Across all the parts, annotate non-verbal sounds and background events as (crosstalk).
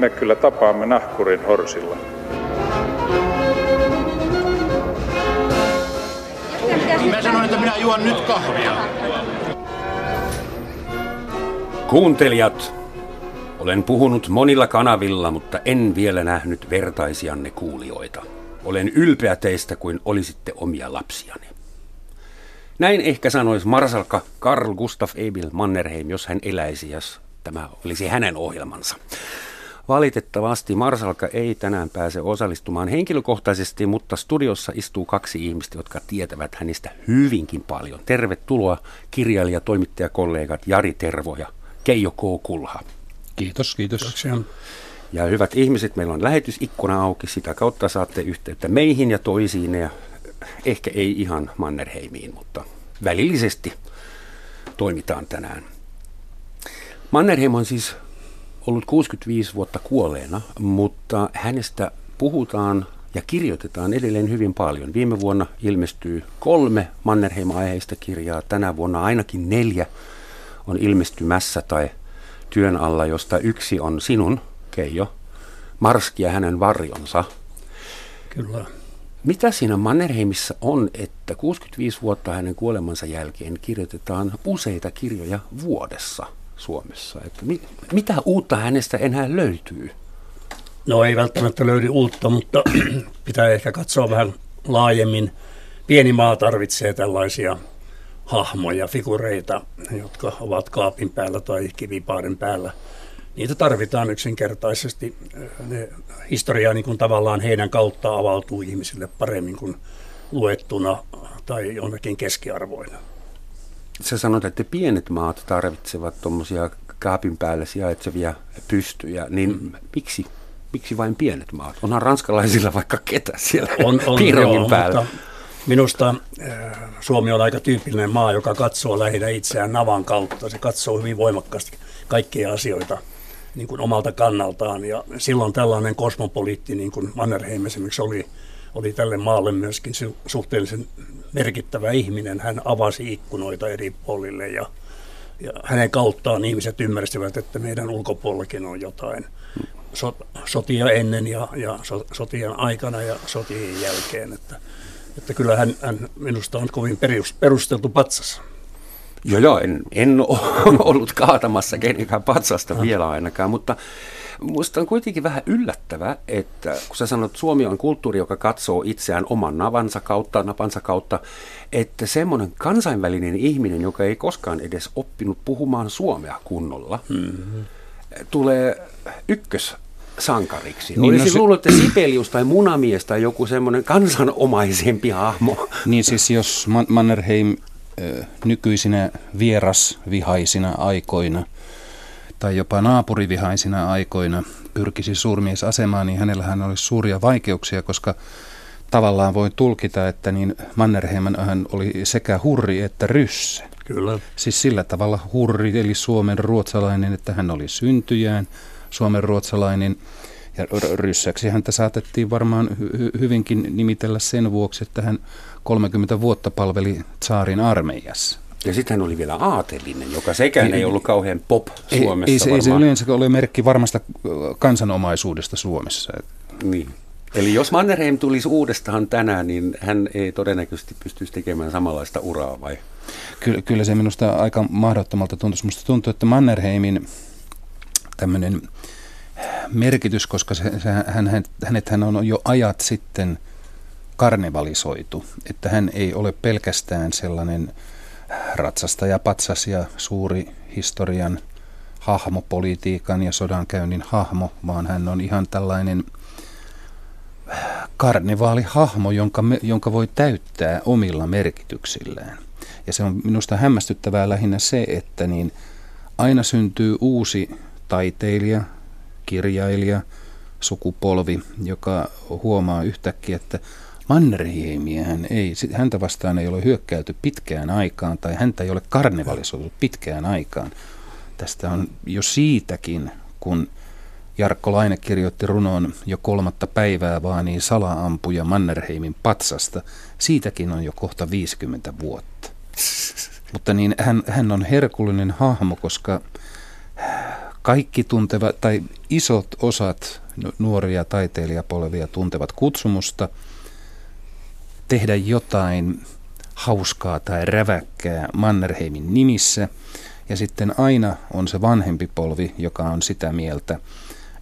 me kyllä tapaamme nahkurin horsilla. Mä sanoin, että minä juon nyt kahvia. Kuuntelijat, olen puhunut monilla kanavilla, mutta en vielä nähnyt vertaisianne kuulijoita. Olen ylpeä teistä kuin olisitte omia lapsiani. Näin ehkä sanoisi Marsalka Karl Gustaf Emil Mannerheim, jos hän eläisi, jos tämä olisi hänen ohjelmansa. Valitettavasti Marsalka ei tänään pääse osallistumaan henkilökohtaisesti, mutta studiossa istuu kaksi ihmistä, jotka tietävät hänestä hyvinkin paljon. Tervetuloa kirjailija, toimittajakollegat Jari Tervo ja Keijo K. Kulha. Kiitos, kiitos. Kiitoksia. Ja hyvät ihmiset, meillä on lähetysikkuna auki, sitä kautta saatte yhteyttä meihin ja toisiin ja ehkä ei ihan Mannerheimiin, mutta välillisesti toimitaan tänään. Mannerheim on siis ollut 65 vuotta kuolleena, mutta hänestä puhutaan ja kirjoitetaan edelleen hyvin paljon. Viime vuonna ilmestyy kolme Mannerheim-aiheista kirjaa, tänä vuonna ainakin neljä on ilmestymässä tai työn alla, josta yksi on sinun, Keijo, Marski ja hänen varjonsa. Kyllä. Mitä siinä Mannerheimissa on, että 65 vuotta hänen kuolemansa jälkeen kirjoitetaan useita kirjoja vuodessa Suomessa? Että mi- mitä uutta hänestä enää löytyy? No ei välttämättä löydy uutta, mutta (clears throat) pitää ehkä katsoa vähän laajemmin. Pieni maa tarvitsee tällaisia hahmoja, figureita, jotka ovat kaapin päällä tai kivipaaren päällä. Niitä tarvitaan yksinkertaisesti. Ne historia niin kuin tavallaan heidän kautta avautuu ihmisille paremmin kuin luettuna tai jonnekin keskiarvoina. Sä sanoit, että pienet maat tarvitsevat tuommoisia kaapin päällä sijaitsevia pystyjä, niin mm. miksi, miksi vain pienet maat? Onhan ranskalaisilla vaikka ketä siellä on, on, joo, päällä. Mutta Minusta äh, Suomi on aika tyypillinen maa, joka katsoo lähinnä itseään navan kautta. Se katsoo hyvin voimakkaasti kaikkia asioita niin kuin omalta kannaltaan. Ja silloin tällainen kosmopoliitti, niin kuin Mannerheim esimerkiksi oli, oli tälle maalle myöskin suhteellisen merkittävä ihminen. Hän avasi ikkunoita eri puolille ja, ja hänen kauttaan ihmiset ymmärsivät, että meidän ulkopuolellakin on jotain sotia ennen ja, ja sotien aikana ja sotien jälkeen. Että että kyllä hän, hän minusta on kovin perusteltu patsas. Joo, joo, en, en ole (laughs) ollut kaatamassa kenenkään patsasta no. vielä ainakaan, mutta Minusta on kuitenkin vähän yllättävää, että kun sä sanot, että Suomi on kulttuuri, joka katsoo itseään oman navansa kautta, napansa kautta, että semmoinen kansainvälinen ihminen, joka ei koskaan edes oppinut puhumaan suomea kunnolla, mm-hmm. tulee ykkös sankariksi. Niin Olisi no se... luullut, että Sibelius tai Munamies tai joku semmoinen kansanomaisempi hahmo. Niin siis jos Mannerheim nykyisinä vierasvihaisina aikoina tai jopa naapurivihaisina aikoina pyrkisi suurmiesasemaan, niin hänellähän olisi suuria vaikeuksia, koska tavallaan voi tulkita, että niin Mannerheim hän oli sekä hurri että ryssä. Kyllä. Siis sillä tavalla hurri, eli Suomen ruotsalainen, että hän oli syntyjään – suomen ruotsalainen. Ja ryssäksi häntä saatettiin varmaan hy- hyvinkin nimitellä sen vuoksi, että hän 30 vuotta palveli tsaarin armeijassa. Ja sitten hän oli vielä aatelinen, joka sekään ei, ei ollut kauhean pop Suomessa ei, ei, se, ei se yleensä ole merkki varmasta kansanomaisuudesta Suomessa. Niin. Eli jos Mannerheim tulisi uudestaan tänään, niin hän ei todennäköisesti pystyisi tekemään samanlaista uraa vai? Kyllä, kyllä se minusta aika mahdottomalta tuntuu. Minusta tuntuu, että Mannerheimin tämmöinen merkitys, koska se, se, hän, hänet hän on jo ajat sitten karnevalisoitu, että hän ei ole pelkästään sellainen ratsastaja, patsas ja suuri historian hahmo, politiikan ja sodankäynnin hahmo, vaan hän on ihan tällainen karnevaalihahmo, jonka, me, jonka voi täyttää omilla merkityksillään. Ja se on minusta hämmästyttävää lähinnä se, että niin aina syntyy uusi taiteilija, kirjailija, sukupolvi, joka huomaa yhtäkkiä, että Mannerheimia hän ei, häntä vastaan ei ole hyökkäyty pitkään aikaan tai häntä ei ole karnevalisoitu pitkään aikaan. Tästä on jo siitäkin, kun Jarkko Laine kirjoitti runon jo kolmatta päivää vaan niin salaampuja Mannerheimin patsasta. Siitäkin on jo kohta 50 vuotta. (laughs) Mutta niin hän, hän on herkullinen hahmo, koska Kaikki tuntevat, tai isot osat nuoria taiteilijapolvia tuntevat kutsumusta tehdä jotain hauskaa tai räväkkää Mannerheimin nimissä. Ja sitten aina on se vanhempi polvi, joka on sitä mieltä,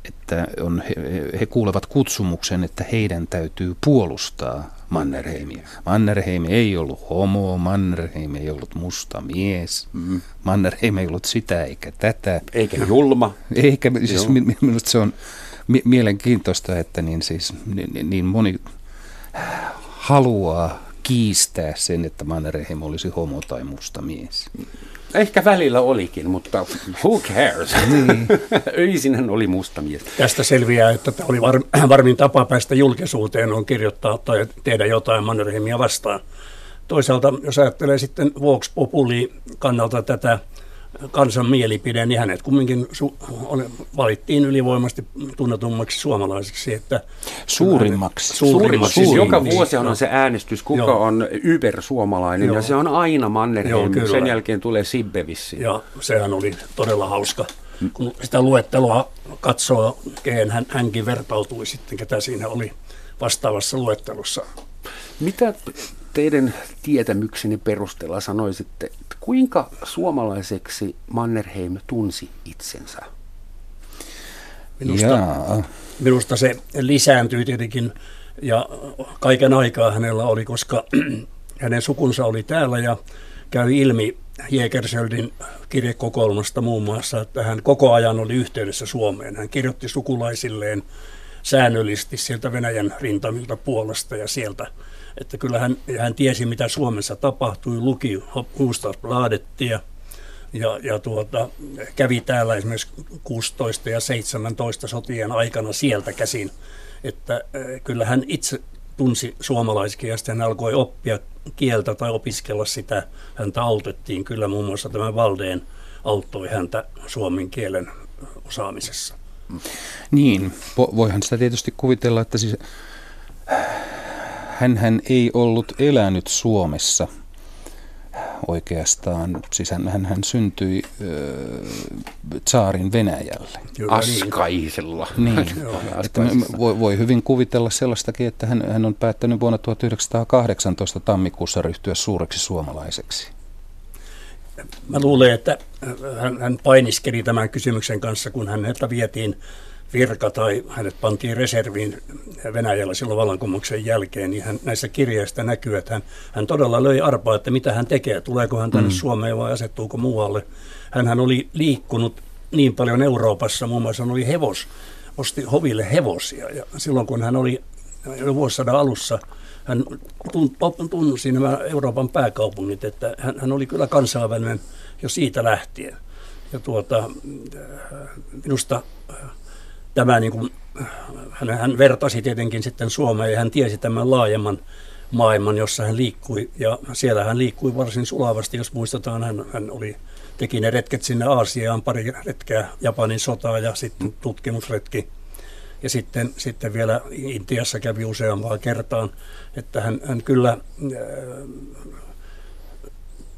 että on, he, he kuulevat kutsumuksen, että heidän täytyy puolustaa Mannerheimia. Mannerheim ei ollut homo, Mannerheim ei ollut musta mies, mm. Mannerheim ei ollut sitä eikä tätä. Eikä julma. Eikä, siis minusta se on mielenkiintoista, että niin, siis, niin, niin moni haluaa kiistää sen, että Mannerheim olisi homo tai musta mies. Ehkä välillä olikin, mutta who cares? Niin. (laughs) Öisin hän oli musta mies. Tästä selviää, että tämä oli var, varmin tapa päästä julkisuuteen on kirjoittaa tai tehdä jotain Mannerheimia vastaan. Toisaalta, jos ajattelee sitten Vox Populi kannalta tätä kansan mielipide, niin hänet kumminkin su- valittiin ylivoimasti tunnetummaksi suomalaiseksi. Että suurimmaksi. Suurimmaksi. Siis joka vuosi on no. se äänestys, kuka Joo. on ybersuomalainen, Joo. ja se on aina Mannerheim. Joo, Sen jälkeen tulee Sibbevissi. Ja sehän oli todella hauska. Kun sitä luettelua katsoo, kehen hän, hänkin vertautui sitten, ketä siinä oli vastaavassa luettelussa. Mitä teidän tietämykseni perusteella sanoisitte, kuinka suomalaiseksi Mannerheim tunsi itsensä? Minusta, minusta se lisääntyi tietenkin ja kaiken aikaa hänellä oli, koska (clears throat) hänen sukunsa oli täällä ja käy ilmi Jägersöldin kirjekokoelmasta muun muassa, että hän koko ajan oli yhteydessä Suomeen. Hän kirjoitti sukulaisilleen säännöllisesti sieltä Venäjän rintamilta Puolasta ja sieltä että kyllä hän, hän tiesi, mitä Suomessa tapahtui, luki Hufvudstadsbladettia ja, ja tuota, kävi täällä esimerkiksi 16 ja 17 sotien aikana sieltä käsin, että äh, kyllä hän itse tunsi suomalaisikin ja sitten hän alkoi oppia kieltä tai opiskella sitä. Häntä autettiin kyllä muun muassa tämä Valdeen auttoi häntä suomen kielen osaamisessa. Niin, voihan sitä tietysti kuvitella, että siis hän ei ollut elänyt Suomessa oikeastaan. Siis hän, hän, syntyi ö, tsaarin Venäjälle. Kyllä, Askaisella. Niin, (laughs) että voi, voi hyvin kuvitella sellaistakin, että hän, hän on päättänyt vuonna 1918 tammikuussa ryhtyä suureksi suomalaiseksi. Mä luulen, että hän, hän painiskeli tämän kysymyksen kanssa, kun häneltä vietiin virka tai hänet pantiin reserviin Venäjällä silloin vallankumouksen jälkeen, niin hän, näissä kirjeistä näkyy, että hän, hän todella löi arpaa, että mitä hän tekee, tuleeko hän tänne mm. Suomeen vai asettuuko muualle. hän oli liikkunut niin paljon Euroopassa, muun muassa hän oli hevos, osti hoville hevosia ja silloin kun hän oli vuosisadan alussa, hän tunsi nämä Euroopan pääkaupungit, että hän, hän oli kyllä kansainvälinen jo siitä lähtien. Ja tuota, minusta tämä niin kuin, hän, hän vertasi tietenkin sitten Suomeen ja hän tiesi tämän laajemman maailman, jossa hän liikkui. Ja siellä hän liikkui varsin sulavasti, jos muistetaan, hän, hän oli, teki ne retket sinne Aasiaan, pari retkeä Japanin sotaa ja sitten tutkimusretki. Ja sitten, sitten vielä Intiassa kävi useampaan kertaan, että hän, hän kyllä, äh,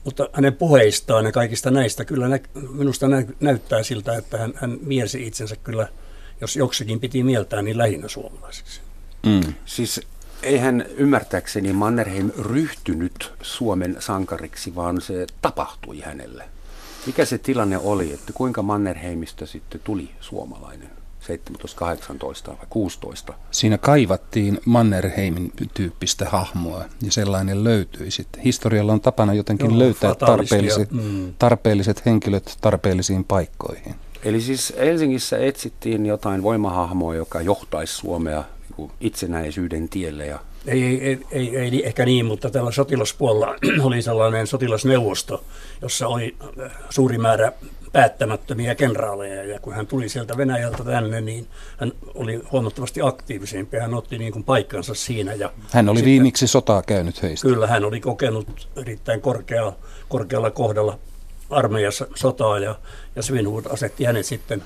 mutta hänen puheistaan ja kaikista näistä kyllä nä, minusta nä, näyttää siltä, että hän, hän mielsi itsensä kyllä – jos joksikin piti mieltää, niin lähinnä suomalaiseksi. Mm. Siis eihän ymmärtääkseni Mannerheim ryhtynyt Suomen sankariksi, vaan se tapahtui hänelle. Mikä se tilanne oli, että kuinka Mannerheimista sitten tuli suomalainen? 17, 18 vai 16. Siinä kaivattiin Mannerheimin tyyppistä hahmoa ja sellainen löytyi sitten. Historialla on tapana jotenkin Joo, löytää tarpeelliset, mm. tarpeelliset henkilöt tarpeellisiin paikkoihin. Eli siis Helsingissä etsittiin jotain voimahahmoa, joka johtaisi Suomea niin itsenäisyyden tielle. Ja... Ei, ei, ei, ei, ei ehkä niin, mutta tällä sotilaspuolella (clears throat) oli sellainen sotilasneuvosto, jossa oli äh, suuri määrä päättämättömiä kenraaleja. Ja kun hän tuli sieltä Venäjältä tänne, niin hän oli huomattavasti aktiivisempi. Hän otti niin kuin paikkansa siinä. Ja hän oli sitten, viimeksi sotaa käynyt heistä. Kyllä, hän oli kokenut erittäin korkea, korkealla kohdalla armeijassa sotaa ja, ja Svinhuvud asetti hänet sitten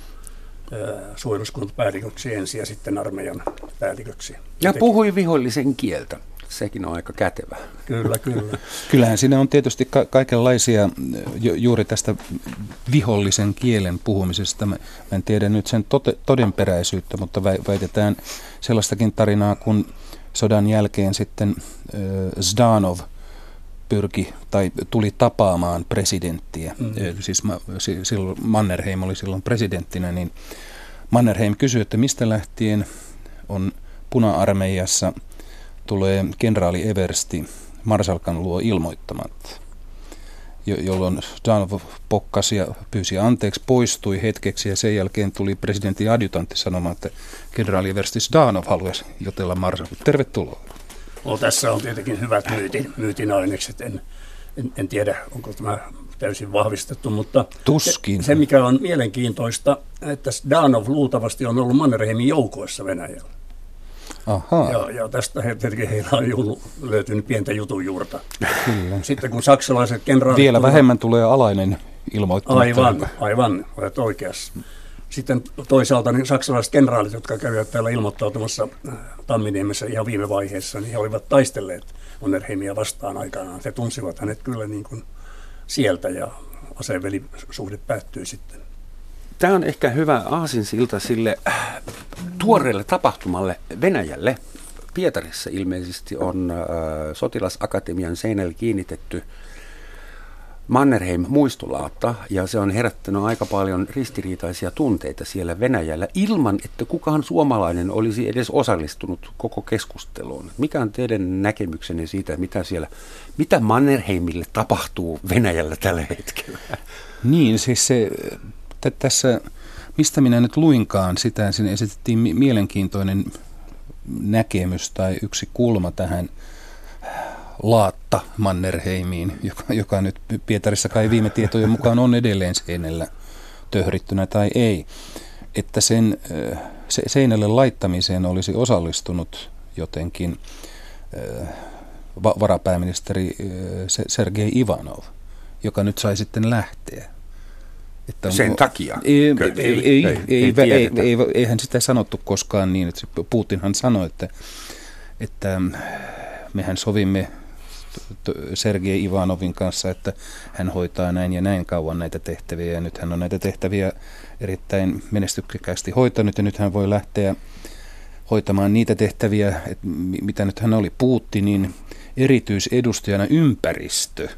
suojeluskuntapäälliköksi ensin ja sitten armeijan päälliköksi. Ja puhui vihollisen kieltä. sekin on aika kätevä. Kyllä, kyllä. (laughs) Kyllähän siinä on tietysti ka- kaikenlaisia ju- juuri tästä vihollisen kielen puhumisesta. Mä, mä en tiedä nyt sen tote- todenperäisyyttä, mutta vä- väitetään sellaistakin tarinaa, kun sodan jälkeen sitten äh, Zdanov pyrki tai tuli tapaamaan presidenttiä. Mm. Siis ma- silloin Mannerheim oli silloin presidenttinä, niin Mannerheim kysyi, että mistä lähtien on puna-armeijassa tulee kenraali Eversti Marsalkan luo ilmoittamatta, jo- jolloin Danov pokkasi ja pyysi anteeksi, poistui hetkeksi ja sen jälkeen tuli presidentin adjutantti sanomaan, että kenraali Eversti Danov haluaisi jutella Marsalkan. Tervetuloa. No, tässä on tietenkin hyvät myytin, myytin ainekset. En, en, en tiedä, onko tämä täysin vahvistettu, mutta Tuskin. Se, se mikä on mielenkiintoista, että Danov luultavasti on ollut Mannerheimin joukoissa Venäjällä. Ahaa. Ja, ja tästä he, tietenkin heillä on juhlu, löytynyt pientä jutun juurta. Kyllä. Sitten kun saksalaiset kenraalit... Vielä vähemmän tulee alainen ilmoittamatta. Aivan, aivan, olet oikeassa. Sitten toisaalta niin saksalaiset kenraalit, jotka kävivät täällä ilmoittautumassa äh, Tamminiemessä ihan viime vaiheessa, niin he olivat taistelleet Mannerheimia vastaan aikanaan. He tunsivat hänet kyllä niin kuin sieltä ja asevelisuhde päättyi sitten. Tämä on ehkä hyvä aasinsilta sille äh, tuoreelle tapahtumalle Venäjälle. Pietarissa ilmeisesti on äh, sotilasakatemian seinälle kiinnitetty Mannerheim muistolaatta ja se on herättänyt aika paljon ristiriitaisia tunteita siellä Venäjällä ilman, että kukaan suomalainen olisi edes osallistunut koko keskusteluun. Mikä on teidän näkemyksenne siitä, mitä siellä, mitä Mannerheimille tapahtuu Venäjällä tällä hetkellä? Niin, siis se, t- tässä, mistä minä nyt luinkaan sitä, sinne esitettiin mi- mielenkiintoinen näkemys tai yksi kulma tähän laatta Mannerheimiin, joka, joka nyt Pietarissa kai viime tietojen mukaan on edelleen seinällä töhrittynä tai ei, että sen äh, se, seinälle laittamiseen olisi osallistunut jotenkin äh, va- varapääministeri äh, Se- Sergei Ivanov, joka nyt sai sitten lähteä. Että Sen takia? Ei, ei, ei, ei, Ei- ei, eihän sitä sanottu koskaan niin, että Putinhan sanoi, että, että mehän sovimme Sergei Ivanovin kanssa, että hän hoitaa näin ja näin kauan näitä tehtäviä ja nyt hän on näitä tehtäviä erittäin menestyksekkäästi hoitanut ja nyt hän voi lähteä hoitamaan niitä tehtäviä, että mi- mitä nyt hän oli Putinin erityisedustajana ympäristö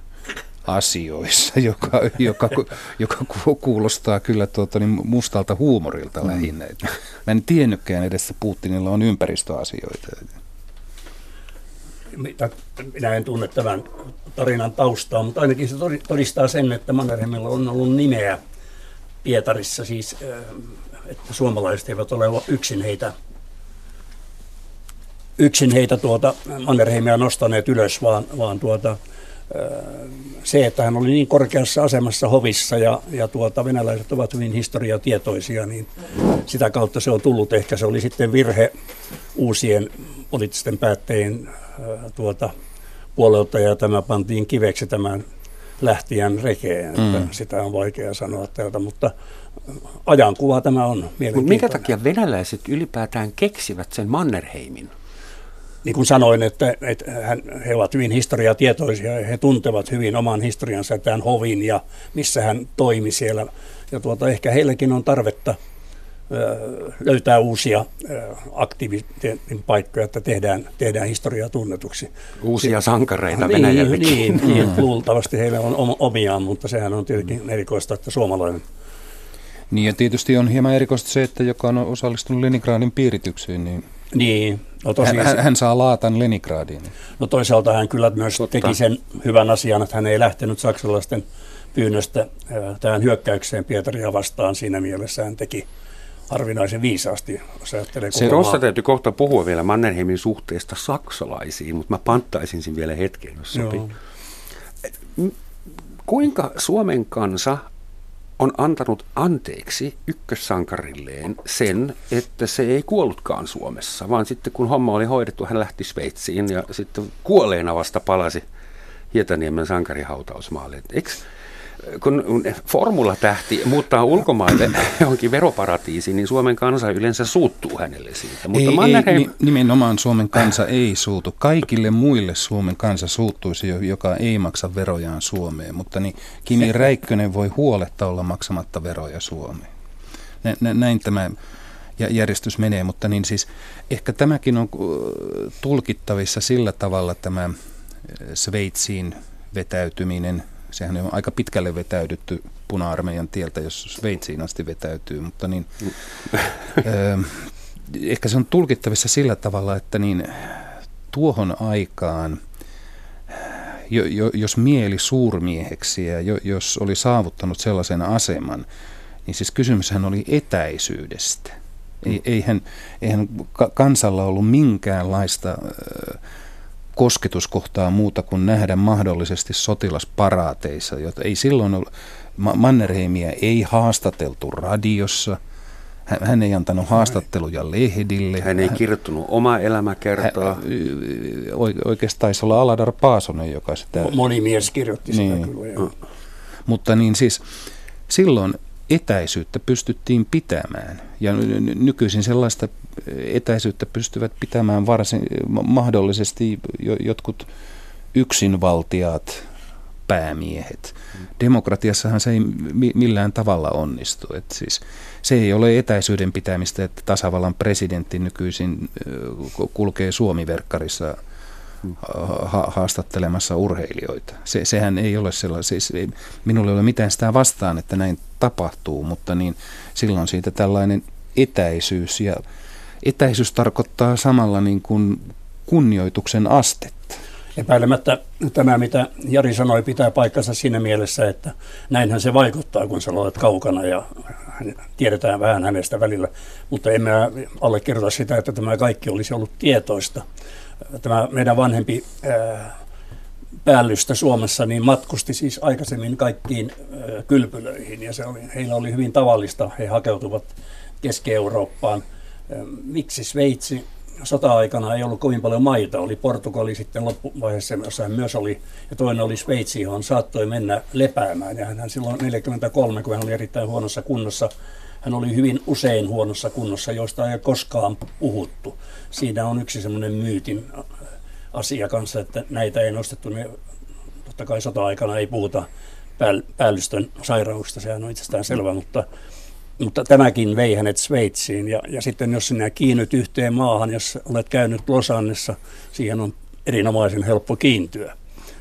asioissa, (laughs) joka, joka, joka ku- kuulostaa kyllä tuota, niin mustalta huumorilta mm. lähinnä. Mä en tiennytkään edes, että Putinilla on ympäristöasioita. Mitä- Minä en tunne tämän tarinan taustaa, mutta ainakin se todi- todistaa sen, että Mannerheimilla on ollut nimeä Pietarissa, siis äh, että suomalaiset eivät ole yksin heitä, yksin heitä tuota Mannerheimia nostaneet ylös, vaan, vaan tuota, äh, se, että hän oli niin korkeassa asemassa hovissa ja, ja tuota, venäläiset ovat hyvin historiatietoisia, niin sitä kautta se on tullut. Ehkä se oli sitten virhe uusien poliittisten päättäjien äh, tuota, puolelta ja tämä pantiin kiveksi tämän lähtijän rekeen. Mm. Sitä on vaikea sanoa täältä, mutta ajankuva tämä on Mutta mielenkiintoinen. minkä takia venäläiset ylipäätään keksivät sen Mannerheimin? Niin kuin sanoin, että, että hän, he ovat hyvin historiatietoisia ja he tuntevat hyvin oman historiansa tämän hovin ja missä hän toimi siellä. Ja tuota, ehkä heilläkin on tarvetta löytää uusia aktiviteetin paikkoja, että tehdään, tehdään historiaa tunnetuksi. Uusia sankareita niin, Venäjällekin. niin, (laughs) niin, luultavasti heillä on om- omiaan, mutta sehän on tietenkin erikoista, että suomalainen. Niin ja tietysti on hieman erikoista se, että joka on osallistunut Leningradin piiritykseen, niin Niin, no hän, tosiaan, hän, hän saa laatan Leningradiin. No toisaalta hän kyllä myös Totta. teki sen hyvän asian, että hän ei lähtenyt saksalaisten pyynnöstä äh, tähän hyökkäykseen Pietaria vastaan. Siinä mielessä hän teki harvinaisen viisaasti, jos ajattelee Se- koko maa- täytyy kohta puhua vielä Mannerheimin suhteesta saksalaisiin, mutta mä panttaisin sen vielä hetken, jos sopii. Joo. Kuinka Suomen kansa on antanut anteeksi ykkössankarilleen sen, että se ei kuollutkaan Suomessa, vaan sitten kun homma oli hoidettu, hän lähti Sveitsiin ja sitten kuolleena vasta palasi Hietaniemen sankarihautausmaalle. Eikö kun formula-tähti muuttaa ulkomaille (clears throat) johonkin veroparatiisiin, niin Suomen kansa yleensä suuttuu hänelle siitä. Mutta ei, Mannerheim... ei, nimenomaan Suomen kansa ei suutu. Kaikille muille Suomen kansa suuttuisi, joka ei maksa verojaan Suomeen. Mutta niin Kimi Räikkönen voi huoletta olla maksamatta veroja Suomeen. Näin tämä järjestys menee, mutta niin siis ehkä tämäkin on tulkittavissa sillä tavalla tämä Sveitsiin vetäytyminen – sehän on aika pitkälle vetäydytty puna-armeijan tieltä, jos Sveitsiin asti vetäytyy, mutta niin, (laughs) ö, ehkä se on tulkittavissa sillä tavalla, että niin tuohon aikaan, jo, jo, jos mieli suurmieheksi ja jo, jos oli saavuttanut sellaisen aseman, niin siis kysymyshän oli etäisyydestä. Ei, eihän, eihän kansalla ollut minkäänlaista kosketuskohtaa muuta kuin nähdä mahdollisesti sotilasparaateissa, jota ei silloin ole, Mannerheimia ei haastateltu radiossa, hän, ei antanut haastatteluja lehdille. Hän ei kirjoittanut omaa elämäkertaa. Hän, oikeastaan taisi olla Aladar Paasonen, joka sitä... Moni mies kirjoitti sitä niin. kyllä. Joo. Mutta niin siis silloin etäisyyttä pystyttiin pitämään. Ja nykyisin sellaista etäisyyttä pystyvät pitämään varsin mahdollisesti jotkut yksinvaltiaat päämiehet. Demokratiassahan se ei millään tavalla onnistu. Et siis se ei ole etäisyyden pitämistä, että tasavallan presidentti nykyisin kulkee Suomiverkkarissa ha- haastattelemassa urheilijoita. Se, sehän ei ole sellainen, siis ei, minulla ei ole mitään sitä vastaan, että näin tapahtuu, mutta niin silloin siitä tällainen etäisyys ja etäisyys tarkoittaa samalla niin kuin kunnioituksen astetta. Epäilemättä tämä, mitä Jari sanoi, pitää paikkansa siinä mielessä, että näinhän se vaikuttaa, kun sä olet kaukana ja tiedetään vähän hänestä välillä. Mutta emme allekirjoita sitä, että tämä kaikki olisi ollut tietoista. Tämä meidän vanhempi päällystä Suomessa niin matkusti siis aikaisemmin kaikkiin kylpylöihin ja se oli, heillä oli hyvin tavallista. He hakeutuvat Keski-Eurooppaan – miksi Sveitsi sota-aikana ei ollut kovin paljon maita. Oli Portugali sitten loppuvaiheessa, jossa hän myös oli, ja toinen oli Sveitsi, johon saattoi mennä lepäämään. Ja hän silloin 43, kun hän oli erittäin huonossa kunnossa, hän oli hyvin usein huonossa kunnossa, joista ei koskaan puhuttu. Siinä on yksi semmoinen myytin asia kanssa, että näitä ei nostettu. Ne, totta kai sota-aikana ei puhuta päällystön sairauksista, sehän on itsestään selvä, mutta mutta tämäkin vei hänet Sveitsiin. Ja, ja sitten jos sinä kiinnyt yhteen maahan, jos olet käynyt Losannessa, siihen on erinomaisen helppo kiintyä.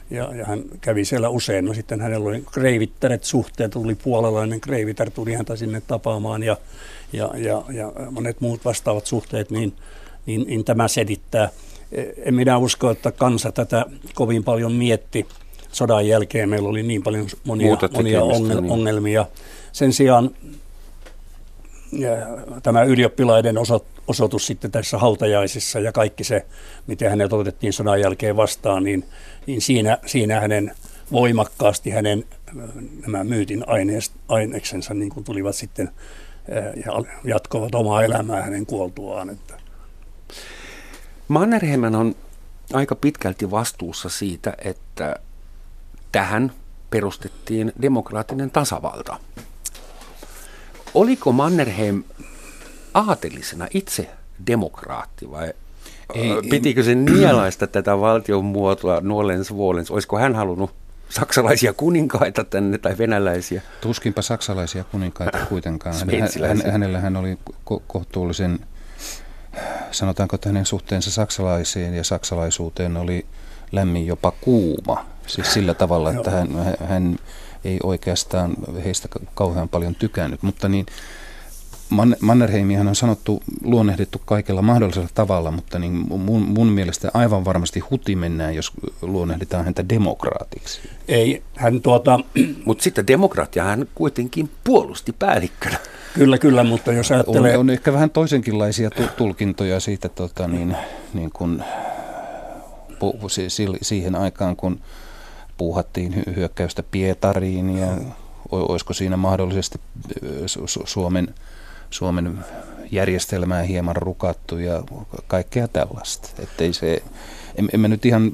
Ja, ja hän kävi siellä usein. No sitten hänellä oli kreivittäret suhteet, tuli puolalainen kreivitär, tuli häntä sinne tapaamaan ja, ja, ja, ja monet muut vastaavat suhteet, niin, niin, niin tämä selittää. En minä usko, että kansa tätä kovin paljon mietti. Sodan jälkeen meillä oli niin paljon monia, monia niin. ongelmia. Sen sijaan tämä ylioppilaiden osoitus sitten tässä hautajaisissa ja kaikki se, miten hänet otettiin sodan jälkeen vastaan, niin, niin siinä, siinä hänen voimakkaasti hänen nämä myytin aineksensa niin kuin tulivat sitten ja jatkoivat omaa elämää hänen kuoltuaan. Että. Mannerheimen on aika pitkälti vastuussa siitä, että tähän perustettiin demokraattinen tasavalta. Oliko Mannerheim aatelisena itse demokraatti vai ei, pitikö se nielaista tätä valtion muotoa nuolens vuolens? Olisiko hän halunnut saksalaisia kuninkaita tänne tai venäläisiä? Tuskinpa saksalaisia kuninkaita kuitenkaan. Hän, hänellä hän oli ko- kohtuullisen, sanotaanko, että hänen suhteensa saksalaisiin ja saksalaisuuteen oli lämmin jopa kuuma. Siis sillä tavalla, että hän, hän ei oikeastaan heistä kauhean paljon tykännyt, mutta niin Mannerheimihan on sanottu, luonnehdittu kaikella mahdollisella tavalla, mutta niin mun, mun mielestä aivan varmasti huti mennään, jos luonnehditaan häntä demokraatiksi. Ei, hän tuota... (clears throat) Mutta sitten demokraattia hän kuitenkin puolusti päällikkönä. Kyllä, kyllä, mutta jos ajattelee... On, on ehkä vähän toisenkinlaisia tulkintoja siitä, tota, niin, niin kun, siihen aikaan, kun puuhattiin hyökkäystä Pietariin ja olisiko siinä mahdollisesti Suomen, Suomen järjestelmää hieman rukattu ja kaikkea tällaista. Ettei se, en, en mä nyt ihan,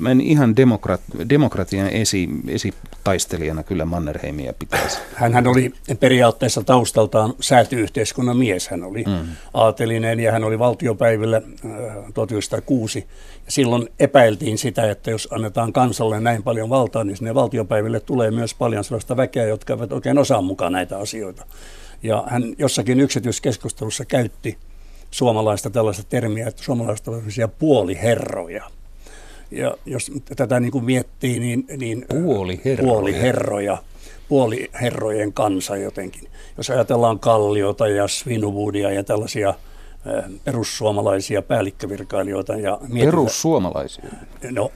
mä en ihan demokrat, demokratian esi, esitaistelijana kyllä Mannerheimia pitäisi. (laughs) Hän oli periaatteessa taustaltaan säätyyhteiskunnan mies. Hän oli mm. aatelinen ja hän oli valtiopäiville 1906. Ja silloin epäiltiin sitä, että jos annetaan kansalle näin paljon valtaa, niin sinne valtiopäiville tulee myös paljon sellaista väkeä, jotka eivät oikein osaa mukaan näitä asioita. Ja hän jossakin yksityiskeskustelussa käytti suomalaista tällaista termiä, että suomalaiset ovat puoliherroja. Ja jos tätä niin kuin miettii, niin, niin puoliherroja. puoliherroja, puoliherrojen kansa jotenkin. Jos ajatellaan Kalliota ja Svinubudia ja tällaisia perussuomalaisia päällikkövirkailijoita. Ja perussuomalaisia? No,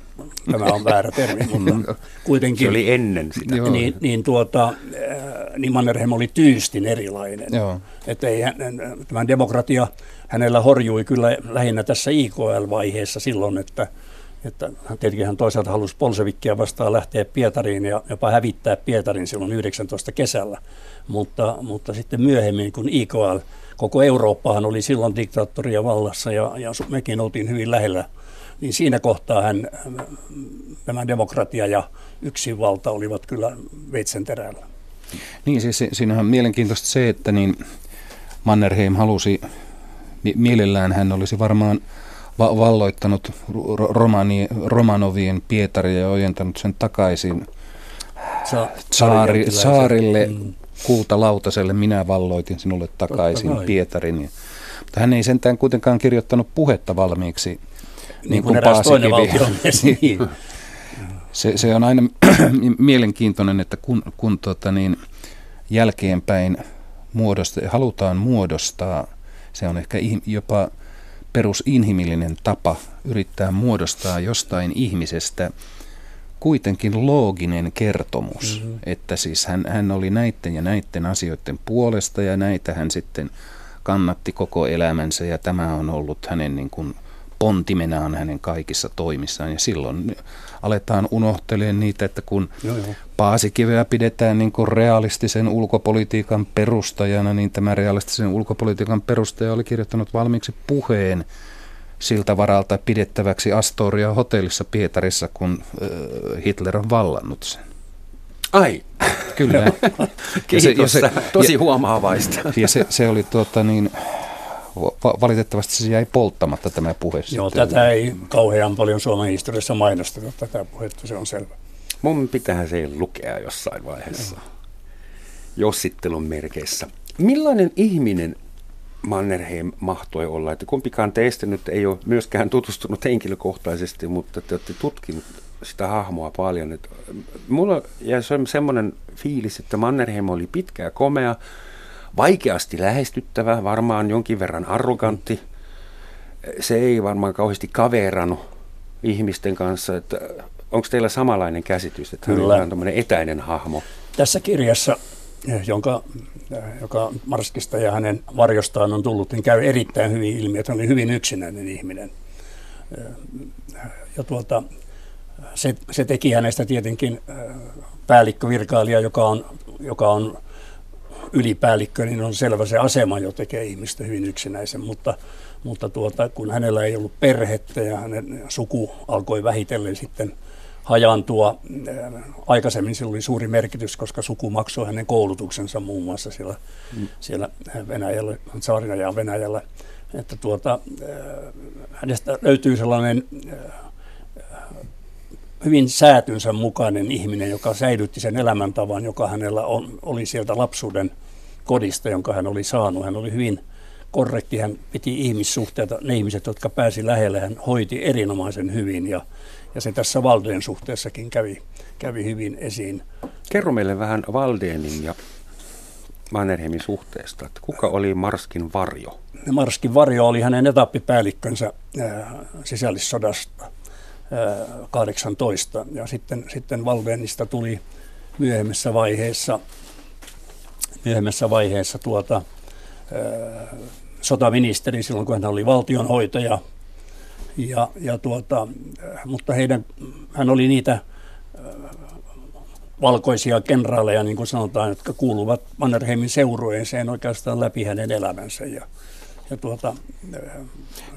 tämä on väärä termi, (laughs) mutta kuitenkin. Se oli ennen sitä. Niin, niin, tuota, niin Mannerheim oli tyystin erilainen. Joo. Että ei, tämän demokratia hänellä horjui kyllä lähinnä tässä IKL-vaiheessa silloin, että että tietenkin hän toisaalta halusi Polsevikkia vastaan lähteä Pietariin ja jopa hävittää Pietarin silloin 19 kesällä. Mutta, mutta sitten myöhemmin, kun IKL, koko Eurooppahan oli silloin diktaattoria vallassa ja, ja mekin oltiin hyvin lähellä, niin siinä kohtaa hän, tämä demokratia ja yksinvalta olivat kyllä veitsen terällä. Niin, siis siinähän on mielenkiintoista se, että niin Mannerheim halusi, mielellään hän olisi varmaan va- valloittanut romani, Romanovien Pietaria ja ojentanut sen takaisin Sa- saari, saarille mm. kultalautaselle. Minä valloitin sinulle takaisin Pietarin. Mutta hän ei sentään kuitenkaan kirjoittanut puhetta valmiiksi. Niin, niin kuin eräs toinen (laughs) niin. se, se on aina (clears throat) mielenkiintoinen, että kun, kun tota niin, jälkeenpäin muodosta, halutaan muodostaa, se on ehkä jopa perusinhimillinen tapa yrittää muodostaa jostain ihmisestä kuitenkin looginen kertomus, mm-hmm. että siis hän, hän oli näiden ja näiden asioiden puolesta ja näitä hän sitten kannatti koko elämänsä ja tämä on ollut hänen niin kuin pontimenaan hänen kaikissa toimissaan ja silloin aletaan unohtelemaan niitä, että kun joo, joo. Paasikiveä pidetään niin kuin realistisen ulkopolitiikan perustajana, niin tämä realistisen ulkopolitiikan perustaja oli kirjoittanut valmiiksi puheen siltä varalta pidettäväksi Astoria hotellissa Pietarissa, kun Hitler on vallannut sen. Ai, kyllä. (laughs) Kiitos, ja se, ja se, tosi huomaavaista. Ja se, se oli tuota niin, valitettavasti se jäi polttamatta tämä puhe. Joo, sitten. tätä ei kauhean paljon Suomen historiassa mainosteta, tätä puhetta, se on selvä. Mun pitää se lukea jossain vaiheessa, Joo. jossittelun merkeissä. Millainen ihminen Mannerheim mahtoi olla? Että kumpikaan teistä nyt ei ole myöskään tutustunut henkilökohtaisesti, mutta te olette tutkinut sitä hahmoa paljon. Että mulla jäi semmoinen fiilis, että Mannerheim oli pitkä ja komea, vaikeasti lähestyttävä, varmaan jonkin verran arrogantti. Se ei varmaan kauheasti kaverannut ihmisten kanssa. Että onko teillä samanlainen käsitys, että Kyllä. hän on tämmöinen etäinen hahmo? Tässä kirjassa, jonka, joka Marskista ja hänen varjostaan on tullut, niin käy erittäin hyvin ilmi, että hän oli hyvin yksinäinen ihminen. Ja tuota, se, se teki hänestä tietenkin päällikkövirkailija, joka on, joka on ylipäällikkö, niin on selvä se asema jo tekee ihmistä hyvin yksinäisen, mutta, mutta tuota, kun hänellä ei ollut perhettä ja hänen suku alkoi vähitellen sitten hajantua. Aikaisemmin sillä oli suuri merkitys, koska suku maksoi hänen koulutuksensa muun muassa siellä, mm. siellä Venäjällä, saarina ja Venäjällä. Että tuota, hänestä löytyy sellainen hyvin säätynsä mukainen ihminen, joka säilytti sen elämäntavan, joka hänellä on, oli sieltä lapsuuden kodista, jonka hän oli saanut. Hän oli hyvin korrekti, hän piti ihmissuhteita, ne ihmiset, jotka pääsi lähelle, hän hoiti erinomaisen hyvin ja, ja se tässä Valdeen suhteessakin kävi, kävi hyvin esiin. Kerro meille vähän Valdenin ja Mannerheimin suhteesta. Että kuka oli Marskin varjo? Marskin varjo oli hänen etappipäällikkönsä äh, sisällissodasta 18. Ja sitten, sitten Valvenista tuli myöhemmässä vaiheessa, myöhemmässä vaiheessa tuota, sotaministeri silloin, kun hän oli valtionhoitaja. Ja, ja tuota, mutta heidän, hän oli niitä valkoisia kenraaleja, niin kuin sanotaan, jotka kuuluvat Mannerheimin seurueeseen oikeastaan läpi hänen elämänsä. Ja, ja tuota,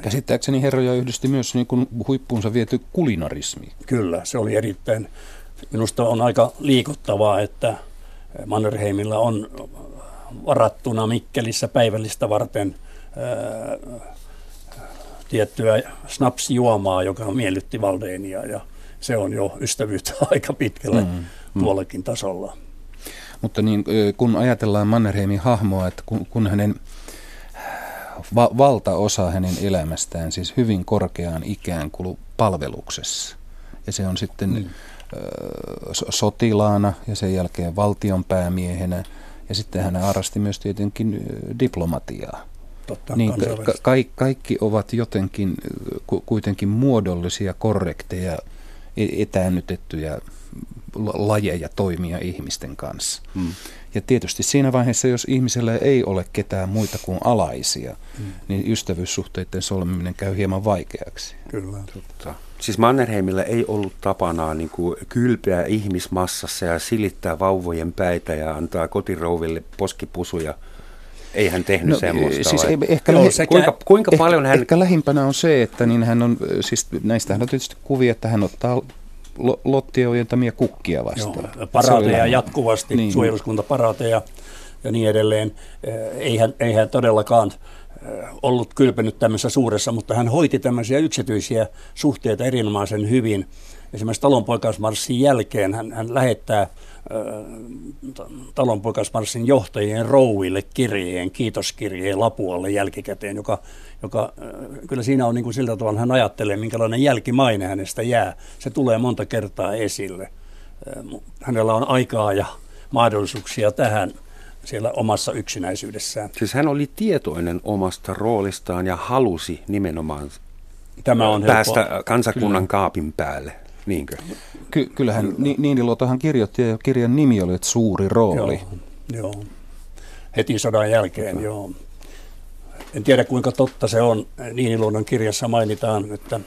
Käsittääkseni herroja yhdisti myös niin kuin huippuunsa viety kulinarismi. Kyllä, se oli erittäin, minusta on aika liikuttavaa, että Mannerheimilla on varattuna Mikkelissä päivällistä varten ää, tiettyä snapsjuomaa, joka miellytti Valdeenia ja se on jo ystävyyttä (laughs) aika pitkälle mm, mm. tuollakin tasolla. Mutta niin, kun ajatellaan Mannerheimin hahmoa, että kun, kun hänen va- valtaosa hänen elämästään, siis hyvin korkeaan ikään kulu palveluksessa. Ja se on sitten mm. ö, sotilaana ja sen jälkeen valtionpäämiehenä. Ja sitten hän harrasti myös tietenkin diplomatiaa. Totta, niin ka- ka- kaikki ovat jotenkin ku- kuitenkin muodollisia, korrekteja, e-, etäännytettyjä lajeja toimia ihmisten kanssa. Hmm. Ja tietysti siinä vaiheessa, jos ihmisellä ei ole ketään muita kuin alaisia, hmm. niin ystävyyssuhteiden solmiminen käy hieman vaikeaksi. Kyllä. Totta. Siis Mannerheimillä ei ollut tapanaan niin kuin kylpeä ihmismassassa ja silittää vauvojen päitä ja antaa kotirouville poskipusuja. Ei hän tehnyt no, semmoista. Siis ei, ehkä Joo, sekä, kuinka, kuinka ehkä, paljon hän... Ehkä lähimpänä on se, että niin hän on, siis näistähän on tietysti kuvia, että hän ottaa lottien ojentamia kukkia vastaan. Joo, parateja jatkuvasti, niin. suojeluskuntaparateja ja niin edelleen. Eihän, eihän todellakaan ollut kylpenyt tämmöisessä suuressa, mutta hän hoiti tämmöisiä yksityisiä suhteita erinomaisen hyvin. Esimerkiksi talonpoikaismarssin jälkeen hän, hän lähettää talonpoikaismarssin johtajien rouville kirjeen, kiitoskirjeen Lapualle jälkikäteen, joka, joka kyllä siinä on niin kuin sillä tavalla, hän ajattelee, minkälainen jälkimaine hänestä jää. Se tulee monta kertaa esille. Hänellä on aikaa ja mahdollisuuksia tähän siellä omassa yksinäisyydessään. Siis hän oli tietoinen omasta roolistaan ja halusi nimenomaan Tämä on päästä helppo. kansakunnan Kyllä. kaapin päälle. Niinkö? Ky- kyllähän Ni- Niiniluotohan kirjoitti ja kirjan nimi oli, että suuri rooli. Joo, joo. heti sodan jälkeen, joo. joo. En tiedä kuinka totta se on. Niiniluodon kirjassa mainitaan, että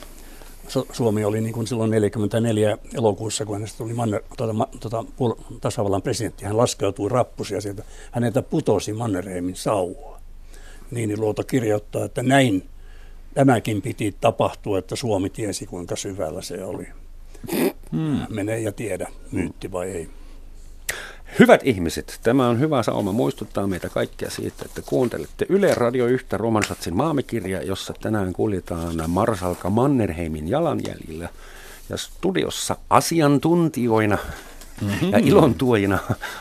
Suomi oli niin kuin silloin 44 elokuussa, kun hänestä tuli Manner, tuota, tuota, tasavallan presidentti. Hän laskeutui rappusia sieltä. Häneltä putosi Mannerheimin sauva. Niiniluoto kirjoittaa, että näin tämäkin piti tapahtua, että Suomi tiesi kuinka syvällä se oli. Hmm. Mene ja tiedä, myytti vai ei. Hyvät ihmiset, tämä on hyvä sauma muistuttaa meitä kaikkia siitä, että kuuntelette Yle Radio 1 Romansatsin maamikirja, jossa tänään kuljetaan Marsalka Mannerheimin jalanjäljillä. Ja studiossa asiantuntijoina mm-hmm. ja ilontuojina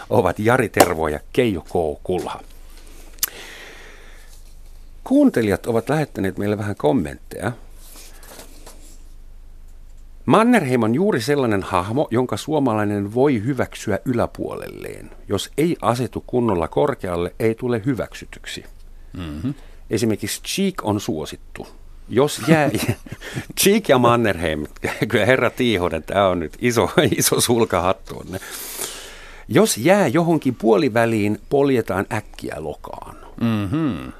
ovat Jari Tervo ja Keijo K. Kulha. Kuuntelijat ovat lähettäneet meille vähän kommentteja Mannerheim on juuri sellainen hahmo, jonka suomalainen voi hyväksyä yläpuolelleen. Jos ei asetu kunnolla korkealle, ei tule hyväksytyksi. Mm-hmm. Esimerkiksi Cheek on suosittu. Jos jää, (laughs) Cheek ja Mannerheim, kyllä herra Tiihonen, tämä on nyt iso, (laughs) iso sulkahattu. Jos jää johonkin puoliväliin, poljetaan äkkiä lokaan. Mm-hmm.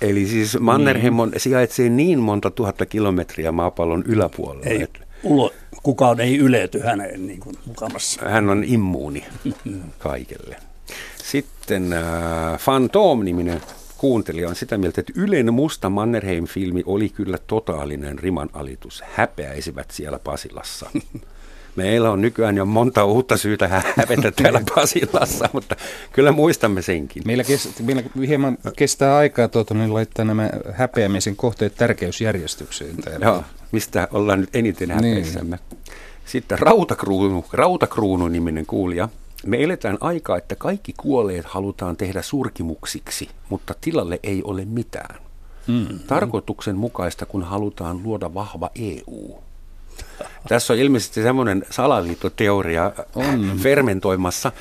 Eli siis Mannerheim on, sijaitsee niin monta tuhatta kilometriä maapallon yläpuolella. Ei, ulo, kukaan ei ylety häneen niin kuin mukamassa. Hän on immuuni (laughs) kaikelle. Sitten äh, Phantom-niminen kuuntelija on sitä mieltä, että Ylen musta Mannerheim-filmi oli kyllä totaalinen rimanalitus. Häpeäisivät siellä Pasilassa. (laughs) Meillä on nykyään jo monta uutta syytä hävetä täällä (laughs) Pasilassa, mutta kyllä muistamme senkin. Meillä, kest, meillä hieman kestää aikaa tuota, niin laittaa nämä häpeämisen kohteet tärkeysjärjestykseen. Täällä. Joo, mistä ollaan nyt eniten niin. häpeissämme. Niin. Sitten Rautakruunu, Rautakruunu-niminen kuulija. Me eletään aikaa, että kaikki kuolleet halutaan tehdä surkimuksiksi, mutta tilalle ei ole mitään. Mm. Tarkoituksenmukaista, kun halutaan luoda vahva EU. Tässä on ilmeisesti semmoinen salaliittoteoria on. fermentoimassa,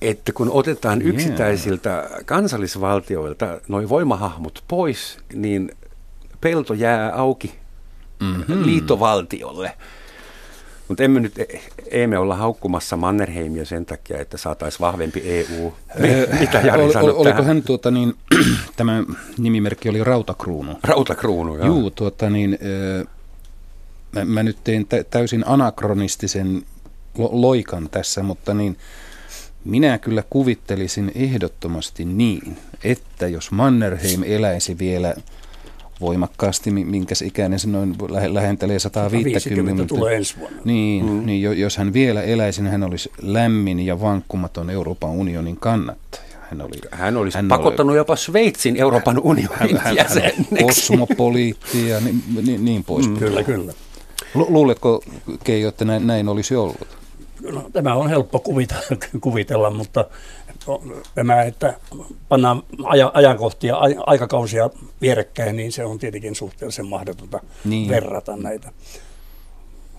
että kun otetaan yksittäisiltä yeah. kansallisvaltioilta noin voimahahmot pois, niin pelto jää auki mm-hmm. liittovaltiolle. Mutta emme nyt, emme olla haukkumassa Mannerheimia sen takia, että saataisiin vahvempi EU. Mitä Jari ol, ol, Oliko hän tuota niin, (clears throat) tämä nimimerkki oli Rautakruunu? Rautakruunu, joo. Juu, tuota niin, mä, mä nyt tein täysin anakronistisen loikan tässä, mutta niin minä kyllä kuvittelisin ehdottomasti niin, että jos Mannerheim eläisi vielä voimakkaasti, minkä ikäinen se noin lähentelee 150. 150 tulee ensi vuonna. Niin, mm. niin jos hän vielä eläisi, niin hän olisi lämmin ja vankkumaton Euroopan unionin kannattaja. Hän, oli, hän olisi hän pakottanut oli, jopa Sveitsin Euroopan unionin hän, jäseneksi. Hän kosmopoliitti ja niin, niin, niin pois. Mm. Kyllä, kyllä. Luuletko, Keijo, että näin, näin olisi ollut? No, tämä on helppo kuvitella, kuvitella, mutta tämä, että pannaan aja, ajankohtia, aikakausia vierekkäin, niin se on tietenkin suhteellisen mahdotonta niin. verrata näitä.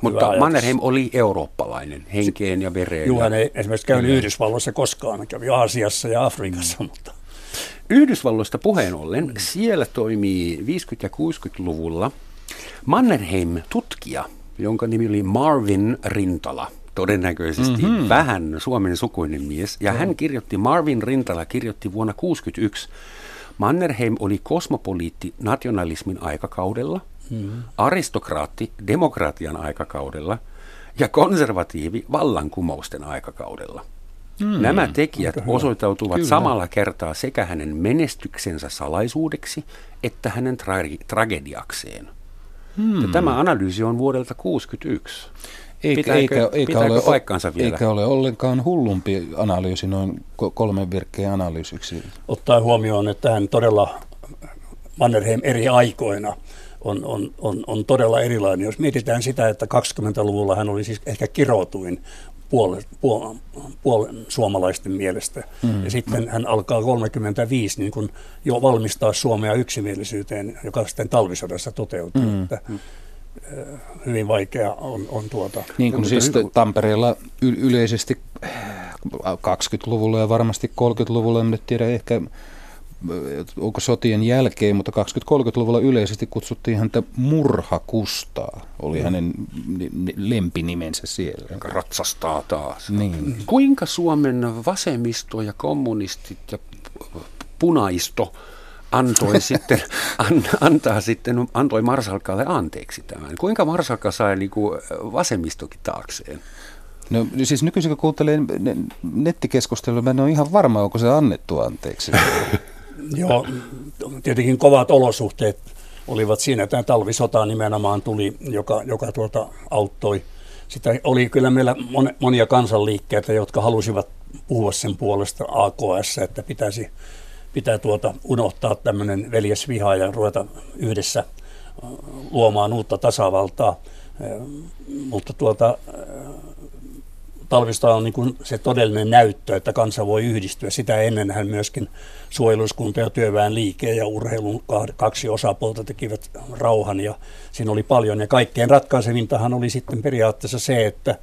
Mutta Mannerheim oli eurooppalainen henkeen ja vereen. Joo, hän ei esimerkiksi käynyt Yhdysvalloissa koskaan, kävi Aasiassa ja Afrikassa. Mm. Mutta. Yhdysvalloista puheen ollen, mm. siellä toimii 50- ja 60-luvulla Mannerheim-tutkija, jonka nimi oli Marvin Rintala – todennäköisesti mm-hmm. vähän suomen sukuinen mies. Ja mm. hän kirjoitti, Marvin Rintala kirjoitti vuonna 1961, Mannerheim oli kosmopoliitti nationalismin aikakaudella, mm-hmm. aristokraatti demokratian aikakaudella ja konservatiivi vallankumousten aikakaudella. Mm, Nämä tekijät osoitautuvat Kyllä. samalla kertaa sekä hänen menestyksensä salaisuudeksi että hänen tra- tragediakseen. Hmm. Ja tämä analyysi on vuodelta 1961. Eikä, pitääkö, eikä, eikä, ole, paikkansa vielä? eikä ole ollenkaan hullumpi analyysi noin kolmen virkkeen analyysiksi. Ottaen huomioon, että hän todella Mannerheim eri aikoina on, on, on, on todella erilainen. Jos mietitään sitä, että 20-luvulla hän oli siis ehkä kirotuin puolen, puolen, puolen suomalaisten mielestä. Mm. Ja sitten hän alkaa 35 niin kun jo valmistaa Suomea yksimielisyyteen, joka sitten talvisodassa toteutuu. Mm. Että, hyvin vaikea on, on tuota. Niin kuin siis hyvin... Tampereella y- yleisesti 20-luvulla ja varmasti 30-luvulla, en nyt tiedä ehkä onko sotien jälkeen, mutta 20-30-luvulla yleisesti kutsuttiin häntä Murhakustaa, oli mm. hänen lempinimensä siellä. Ratsastaa taas. Niin. Kuinka Suomen vasemmisto ja kommunistit ja punaisto antoi (laughs) sitten, an, antaa sitten, antoi Marsalkalle anteeksi tämän. Kuinka Marsalka sai niin kuin vasemmistokin taakseen? No siis nykyisin kun kuuntelee nettikeskustelua, mä en ole ihan varma, onko se annettu anteeksi. (laughs) Joo, tietenkin kovat olosuhteet olivat siinä. Tämä talvisota nimenomaan tuli, joka, joka tuota auttoi. Sitä oli kyllä meillä monia kansanliikkeitä, jotka halusivat puhua sen puolesta AKS, että pitäisi pitää tuota unohtaa tämmöinen veljesviha ja ruveta yhdessä luomaan uutta tasavaltaa. Mutta tuota, talvista on niin kuin se todellinen näyttö, että kansa voi yhdistyä. Sitä ennen hän myöskin suojeluskunta ja työväen liike ja urheilun kaksi osapuolta tekivät rauhan ja siinä oli paljon. Ja kaikkein ratkaisevintahan oli sitten periaatteessa se, että,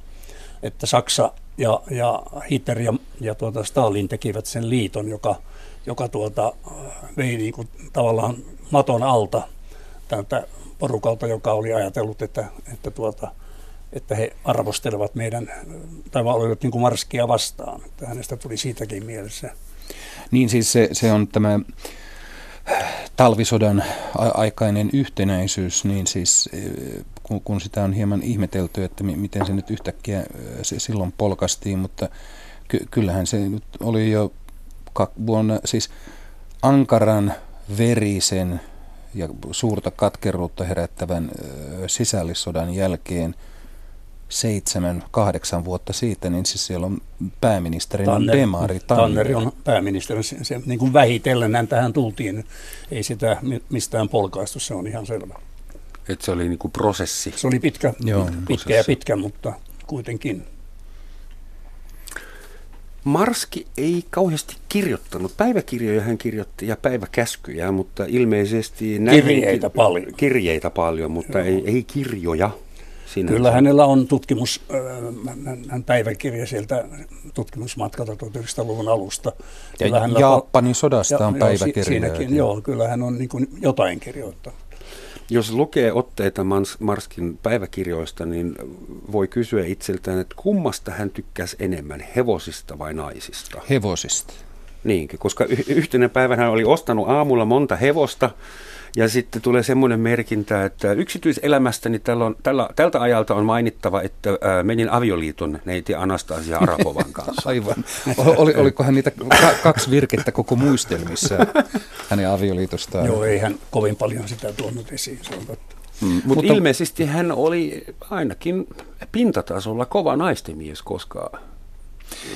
että Saksa ja, ja Hitler ja, ja tuota Stalin tekivät sen liiton, joka – joka tuota, vei niin kuin tavallaan maton alta tältä porukalta, joka oli ajatellut, että, että, tuota, että he arvostelevat meidän, tai olivat niin kuin marskia vastaan. Että hänestä tuli siitäkin mielessä. Niin siis se, se on tämä talvisodan aikainen yhtenäisyys, niin siis kun, kun sitä on hieman ihmetelty, että miten se nyt yhtäkkiä se silloin polkastiin, mutta ky, kyllähän se nyt oli jo vuonna, siis ankaran, verisen ja suurta katkeruutta herättävän sisällissodan jälkeen seitsemän, kahdeksan vuotta siitä, niin siis siellä on pääministeri Tanner, Demari. Tanner. Tanner on pääministeri. Se, se, niin kuin vähitellen näin tähän tultiin. Ei sitä mistään polkaistu, se on ihan selvä. Et se oli niin kuin prosessi. Se oli pitkä, Joo, pitkä prosessi. ja pitkä, mutta kuitenkin. Marski ei kauheasti kirjoittanut. Päiväkirjoja hän kirjoitti ja päiväkäskyjä, mutta ilmeisesti... Kirjeitä paljon. Kirjeitä paljon, mutta ei, ei kirjoja. Sinänsä. Kyllä hänellä on tutkimus, hän päiväkirja sieltä tutkimusmatkalta 1900-luvun alusta. Ja Japanin sodasta on päiväkirja. Siinäkin, joo, kyllä hän on niin kuin jotain kirjoittanut. Jos lukee otteita Marskin päiväkirjoista, niin voi kysyä itseltään, että kummasta hän tykkäsi enemmän, hevosista vai naisista? Hevosista. Niin, koska y- yhtenä päivänä hän oli ostanut aamulla monta hevosta ja sitten tulee semmoinen merkintä, että yksityiselämästäni tällä on, tällä, tältä ajalta on mainittava, että ää, menin avioliiton neiti Anastasia Arapovan kanssa. (laughs) Aivan. Oli, olikohan niitä ka- kaksi virkettä koko muistelmissa hänen avioliitostaan? Joo, ei hän kovin paljon sitä tuonut esiin, se on totta. Mm, mutta, mutta ilmeisesti hän oli ainakin pintatasolla kova naistemies, koska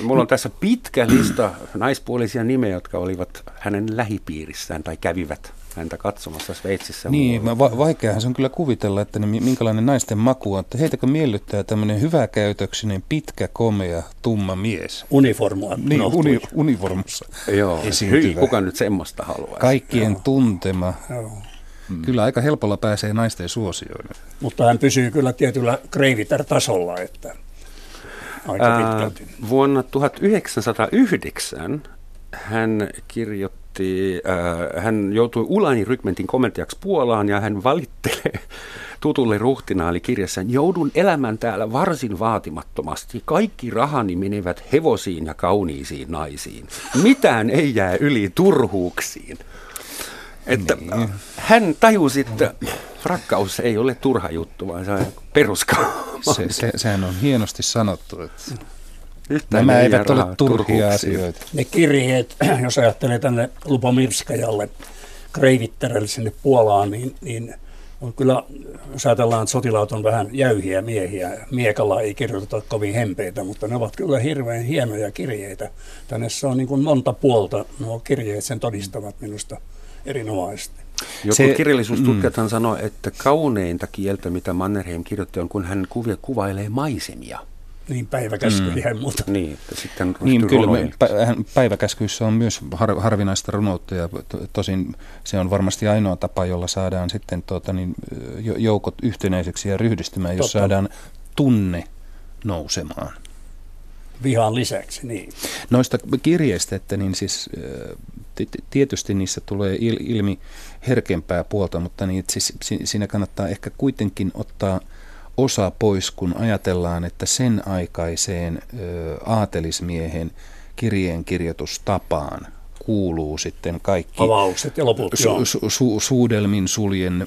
mulla on tässä pitkä lista naispuolisia nimejä, jotka olivat hänen lähipiirissään tai kävivät häntä katsomassa Sveitsissä. Niin, va- vaikeahan se on kyllä kuvitella, että ne, minkälainen naisten maku on. Että heitäkö miellyttää tämmöinen hyväkäytöksinen, pitkä, komea, tumma mies? Uniformua. Niin, uni, uniformussa Joo, hyi, kuka nyt semmoista haluaa? Kaikkien Joo. tuntema. Joo. Mm. Kyllä aika helpolla pääsee naisten suosioille. Mutta hän pysyy kyllä tietyllä Kreiviter-tasolla, että aika Ää, vuonna 1909 hän kirjoitti, ää, hän joutui Ulani rykmentin komentajaksi Puolaan ja hän valittelee (laughs) tutulle ruhtinaali kirjassaan, joudun elämään täällä varsin vaatimattomasti. Kaikki rahani menevät hevosiin ja kauniisiin naisiin. Mitään ei jää yli turhuuksiin. Että niin. hän tajusi, että rakkaus ei ole turha juttu, vaan se on peruskaama. Se, se, sehän on hienosti sanottu. Että Yhtään Nämä eivät ole turhia asioita. Ne kirjeet, (clears throat) jos ajattelee tänne Lupomirskajalle, Kreivitterelle sinne Puolaan, niin, niin on kyllä, jos ajatellaan, että sotilaat on vähän jäyhiä miehiä, miekalla ei kirjoiteta kovin hempeitä, mutta ne ovat kyllä hirveän hienoja kirjeitä. Tänne se on niin kuin monta puolta, nuo kirjeet sen todistavat minusta erinomaisesti. Jotkut se, kirjallisuustutkijathan mm. sanoo, että kauneinta kieltä, mitä Mannerheim kirjoitti, on kun hän kuvia kuvailee maisemia. Niin, päiväkäsky mm. ihan muuta. Niin, että sitten niin kyllä, me, päiväkäskyissä on myös har, harvinaista runoutta ja tosin se on varmasti ainoa tapa, jolla saadaan sitten tuota, niin, joukot yhtenäiseksi ja ryhdistymään, jos Totta. saadaan tunne nousemaan. Vihan lisäksi, niin. Noista kirjeistä, että niin siis tietysti niissä tulee ilmi herkempää puolta, mutta niin, siis siinä kannattaa ehkä kuitenkin ottaa osa pois, kun ajatellaan, että sen aikaiseen ö, aatelismiehen kirjeenkirjoitustapaan kuuluu sitten kaikki avaukset ja loput, su, su, su, suudelmin suljen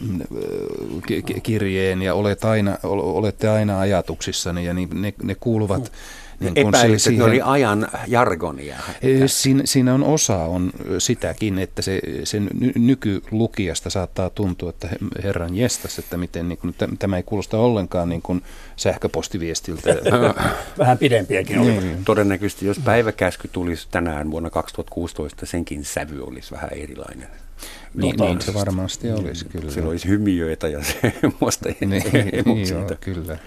kirjeen ja olet aina, olette aina ajatuksissani ja niin ne, ne kuuluvat mm niin Epäilit, siihen, että ne oli ajan jargonia. Siinä, siinä on osa on sitäkin, että se, sen nykylukijasta saattaa tuntua, että herran jestas, että miten niin kuin, tämä ei kuulosta ollenkaan niin kuin sähköpostiviestiltä. (laughs) Vähän pidempiäkin oli. Niin. Todennäköisesti, jos päiväkäsky tulisi tänään vuonna 2016, senkin sävy olisi vähän erilainen. Niin, niin se varmasti olisi, kyllä. Se olisi hymiöitä ja (laughs) semmoista niin, (laughs) niin, joo, kyllä.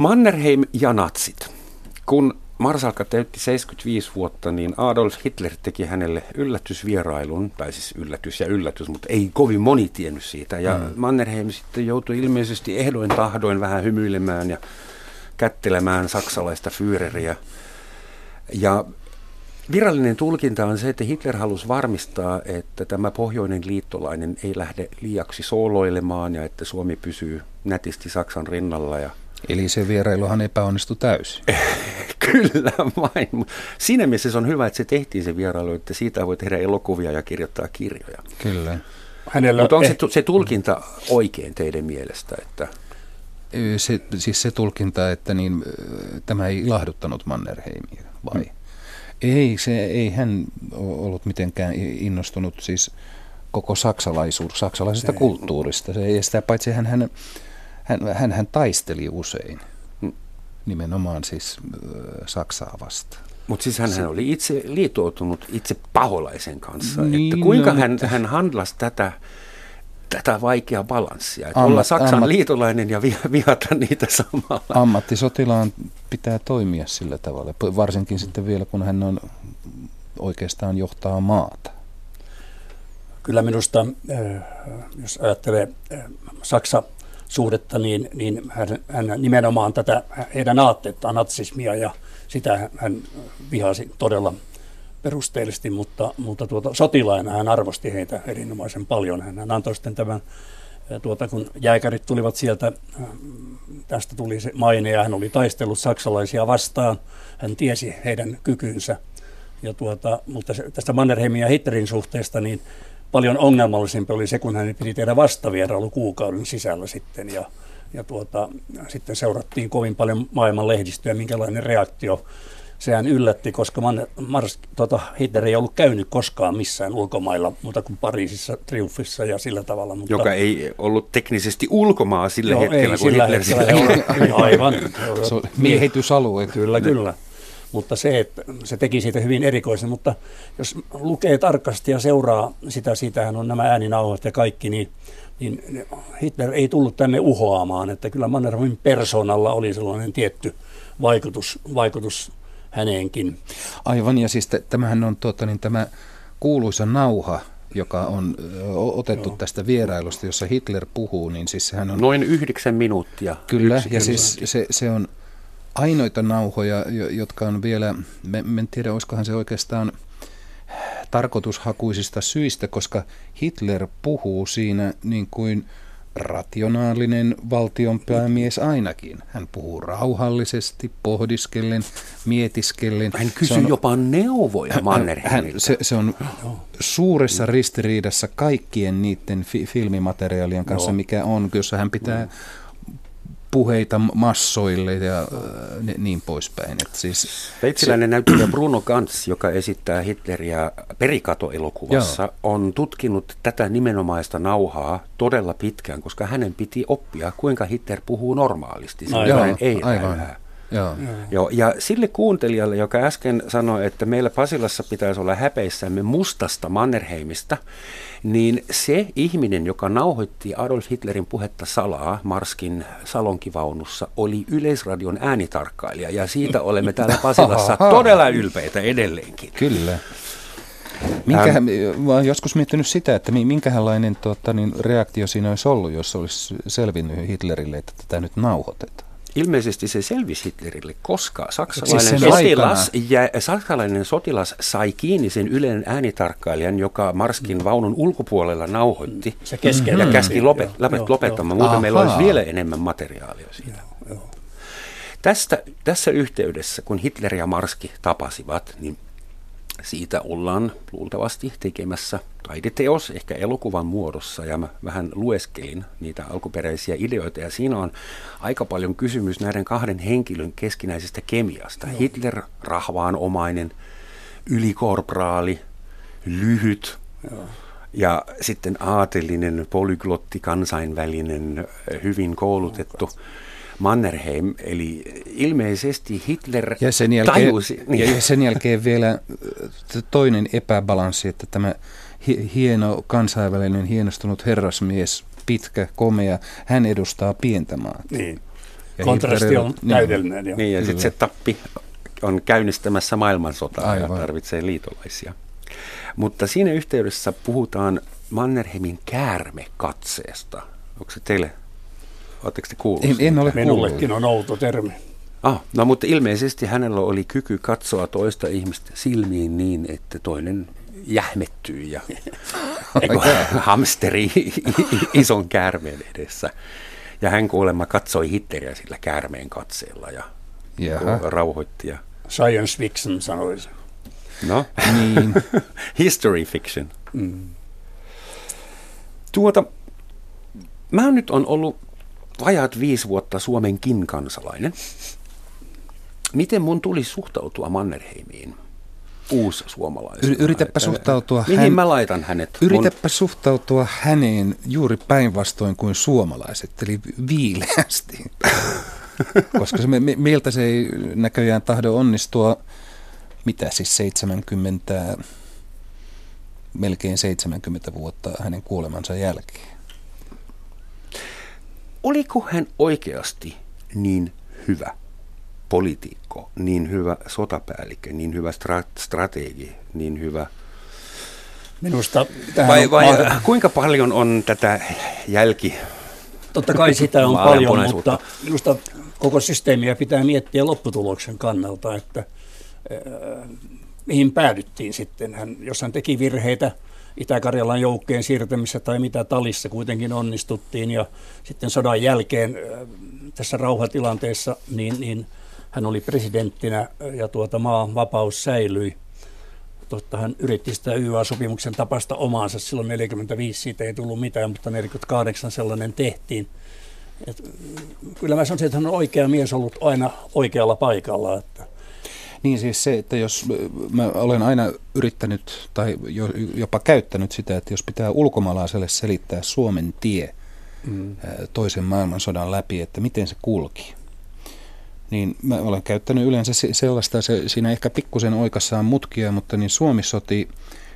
Mannerheim ja natsit. Kun Marsalka täytti 75 vuotta, niin Adolf Hitler teki hänelle yllätysvierailun, tai siis yllätys ja yllätys, mutta ei kovin moni tiennyt siitä. Ja mm. Mannerheim sitten joutui ilmeisesti ehdoin tahdoin vähän hymyilemään ja kättelemään saksalaista Führeriä. Ja virallinen tulkinta on se, että Hitler halusi varmistaa, että tämä pohjoinen liittolainen ei lähde liiaksi sooloilemaan ja että Suomi pysyy nätisti Saksan rinnalla ja Eli se vierailuhan epäonnistui täysin. (laughs) Kyllä vain. Siinä mielessä se on hyvä, että se tehtiin se vierailu, että siitä voi tehdä elokuvia ja kirjoittaa kirjoja. Kyllä. Hänellä Mutta on eh... se, se tulkinta oikein teidän mielestä? Että... Se, siis se tulkinta, että niin, tämä ei ilahduttanut Mannerheimia, vai? Hmm. Ei, se, ei hän ollut mitenkään innostunut siis koko saksalaisuus, saksalaisesta ei. kulttuurista. Se, ja sitä paitsi hän, hän hän, hän, hän taisteli usein nimenomaan siis Saksaa vastaan. Mutta siis hän, hän oli itse liitoutunut itse paholaisen kanssa. Niin, että kuinka no, hän, hän handlasi tätä, tätä vaikeaa balanssia. Että ammat, olla Saksan ammat, liitolainen ja vihata niitä samalla. Ammattisotilaan pitää toimia sillä tavalla, varsinkin sitten vielä kun hän on oikeastaan johtaa maata. Kyllä minusta, jos ajattelee Saksa suhdetta, niin, niin hän, hän nimenomaan tätä heidän aatteettaan, natsismia ja sitä hän vihasi todella perusteellisesti, mutta, mutta tuota, sotilaina hän arvosti heitä erinomaisen paljon. Hän antoi sitten tämän, tuota, kun jääkärit tulivat sieltä, tästä tuli se maine ja hän oli taistellut saksalaisia vastaan. Hän tiesi heidän kykynsä Ja tuota, mutta tästä Mannerheimin ja Hitlerin suhteesta, niin paljon ongelmallisempi oli se, kun hän piti tehdä vastavierailu kuukauden sisällä sitten. Ja, ja tuota, sitten seurattiin kovin paljon maailman lehdistöä, minkälainen reaktio sehän yllätti, koska Man, Mars, tota, Hitler ei ollut käynyt koskaan missään ulkomailla, muuta kuin Pariisissa, Triumfissa ja sillä tavalla. Mutta, Joka ei ollut teknisesti ulkomaa sillä joo, hetkellä, ei, kun sillä Hitler hetkellä sillä Aivan. Miehitysalue. Kyllä, kyllä. Mutta se, että se teki siitä hyvin erikoisen, mutta jos lukee tarkasti ja seuraa sitä, siitähän on nämä ääninauhat ja kaikki, niin, niin Hitler ei tullut tänne uhoamaan, että kyllä Mannerheimin persoonalla oli sellainen tietty vaikutus, vaikutus häneenkin. Aivan, ja siis t- tämähän on tuota, niin tämä kuuluisa nauha, joka on otettu Joo. tästä vierailusta, jossa Hitler puhuu, niin siis sehän on... Noin yhdeksän minuuttia. Kyllä, ja siis se, se on ainoita nauhoja, jotka on vielä, me, en tiedä, olisikohan se oikeastaan tarkoitushakuisista syistä, koska Hitler puhuu siinä niin kuin rationaalinen valtionpäämies ainakin. Hän puhuu rauhallisesti, pohdiskellen, mietiskellen. Hän kysyy on, jopa neuvoja Mannerheimilta. Se, se on suuressa ristiriidassa kaikkien niiden fi- filmimateriaalien kanssa, no. mikä on, jossa hän pitää no puheita massoille ja äh, niin poispäin. Et siis, Sveitsiläinen se... näyttelijä Bruno Gantz, joka esittää Hitleriä Perikato-elokuvassa, Joo. on tutkinut tätä nimenomaista nauhaa todella pitkään, koska hänen piti oppia, kuinka Hitler puhuu normaalisti. Aivan, ei aivan. Joo. Joo. Ja sille kuuntelijalle, joka äsken sanoi, että meillä Pasilassa pitäisi olla häpeissämme mustasta Mannerheimista, niin se ihminen, joka nauhoitti Adolf Hitlerin puhetta salaa Marskin salonkivaunussa, oli Yleisradion äänitarkkailija. Ja siitä (laughs) olemme täällä Pasilassa todella ylpeitä edelleenkin. Kyllä. Minkä, ähm, mä olen joskus miettinyt sitä, että minkälainen tuota, niin reaktio siinä olisi ollut, jos olisi selvinnyt Hitlerille, että tätä nyt nauhoitetaan. Ilmeisesti se selvisi Hitlerille, koska saksalainen, siis sotilas, ja, saksalainen sotilas sai kiinni sen Ylen äänitarkkailijan, joka Marskin vaunun ulkopuolella nauhoitti se ja käski lopet, joo, lopettamaan. Muuten Aha. meillä olisi vielä enemmän materiaalia siitä. Joo, joo. Tästä, tässä yhteydessä, kun Hitler ja Marski tapasivat, niin siitä ollaan luultavasti tekemässä taideteos, ehkä elokuvan muodossa, ja mä vähän lueskelin niitä alkuperäisiä ideoita, ja siinä on aika paljon kysymys näiden kahden henkilön keskinäisestä kemiasta. No. Hitler rahvaanomainen, ylikorporaali, lyhyt, Joo. ja sitten aatelinen, polyglotti, kansainvälinen, hyvin koulutettu. Oh, Mannerheim, eli ilmeisesti Hitler ja sen jälkeen, tajusi. Niin. Ja sen jälkeen vielä toinen epäbalanssi, että tämä hieno kansainvälinen hienostunut herrasmies, pitkä, komea, hän edustaa pientä maata. Niin. Ja Kontrasti Hitler, on niin. täydellinen. Niin, niin ja sitten se tappi on käynnistämässä maailmansotaa Aivan. ja tarvitsee liitolaisia. Mutta siinä yhteydessä puhutaan Mannerheimin käärmekatseesta. Onko se teille Oletteko te kuullut? En, en ole Minullekin on outo termi. Ah, no mutta ilmeisesti hänellä oli kyky katsoa toista ihmistä silmiin niin, että toinen jähmettyy ja (laughs) hamsteri ison käärmeen edessä. Ja hän kuulemma katsoi Hitteriä sillä käärmeen katseella ja Jaha. rauhoitti. Ja... Science fiction sanoisi. No, niin. (laughs) History fiction. Mm. Tuota, mä nyt on ollut vajaat viisi vuotta Suomenkin kansalainen. Miten mun tulisi suhtautua Mannerheimiin? Uusi suomalainen. Yritäpä suhtautua Mihin hän... mä laitan hänet? Yritäpä mun... suhtautua häneen juuri päinvastoin kuin suomalaiset, eli viileästi. (laughs) Koska se, me, meiltä se ei näköjään tahdo onnistua, mitä siis 70, melkein 70 vuotta hänen kuolemansa jälkeen oliko hän oikeasti niin hyvä poliitikko, niin hyvä sotapäällikkö, niin hyvä stra- strategi, niin hyvä... Minusta vai, vai on... kuinka paljon on tätä jälki... Totta kai sitä on paljon, mutta minusta koko systeemiä pitää miettiä lopputuloksen kannalta, että äh, mihin päädyttiin sitten. Hän, jos hän teki virheitä, Itä-Karjalan joukkojen siirtämisessä tai mitä talissa kuitenkin onnistuttiin. Ja sitten sodan jälkeen tässä rauhatilanteessa niin, niin hän oli presidenttinä ja tuota maan vapaus säilyi. että hän yritti sitä YA-sopimuksen tapasta omaansa. Silloin 45 siitä ei tullut mitään, mutta 48 sellainen tehtiin. Et, kyllä mä sanoisin, että hän on oikea mies ollut aina oikealla paikalla. Että. Niin siis se, että jos mä olen aina yrittänyt tai jopa käyttänyt sitä, että jos pitää ulkomaalaiselle selittää Suomen tie mm. toisen maailmansodan läpi, että miten se kulki, niin mä olen käyttänyt yleensä sellaista, se, siinä ehkä pikkusen oikassaan mutkia, mutta niin Suomi soti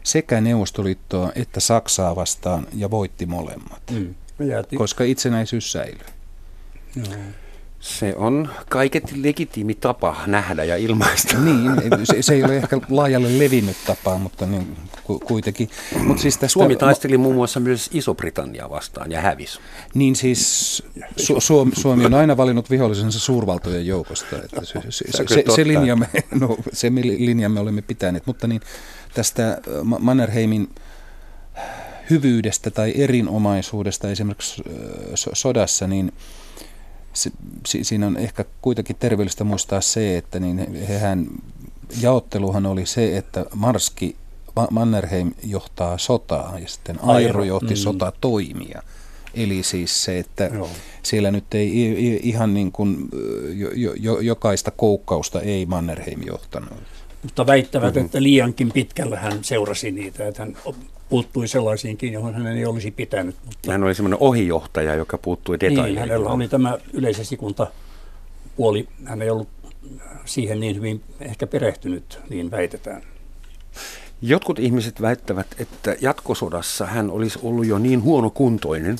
sekä Neuvostoliittoa että Saksaa vastaan ja voitti molemmat, mm. koska itsenäisyys säilyi. Joo. Se on kaiket legitiimi tapa nähdä ja ilmaista. Niin, se, se ei ole ehkä laajalle levinnyt tapa, mutta niin, ku, kuitenkin. Mut siis tästä, Suomi taisteli muun muassa myös Iso-Britannia vastaan ja hävisi. Niin siis Su, Suomi, Suomi on aina valinnut vihollisensa suurvaltojen joukosta. Että se, se, se, se, se, linja me, (laughs) no, se linja me olemme pitäneet, mutta niin tästä Mannerheimin hyvyydestä tai erinomaisuudesta esimerkiksi sodassa, niin – se, siinä on ehkä kuitenkin terveellistä muistaa se, että niin hehän, jaotteluhan oli se, että Marski Mannerheim johtaa sotaa ja sitten Airo johti mm. sotatoimia. Eli siis se, että Joo. siellä nyt ei ihan niin kuin jo, jo, jokaista koukkausta ei Mannerheim johtanut. Mutta väittävät, mm-hmm. että liiankin pitkällä hän seurasi niitä, että hän puuttui sellaisiinkin, johon hän ei olisi pitänyt. Mutta... Hän oli semmoinen ohijohtaja, joka puuttui detaileihin. Niin, hänellä oli tämä yleisesikunta puoli. Hän ei ollut siihen niin hyvin ehkä perehtynyt, niin väitetään. Jotkut ihmiset väittävät, että jatkosodassa hän olisi ollut jo niin huonokuntoinen,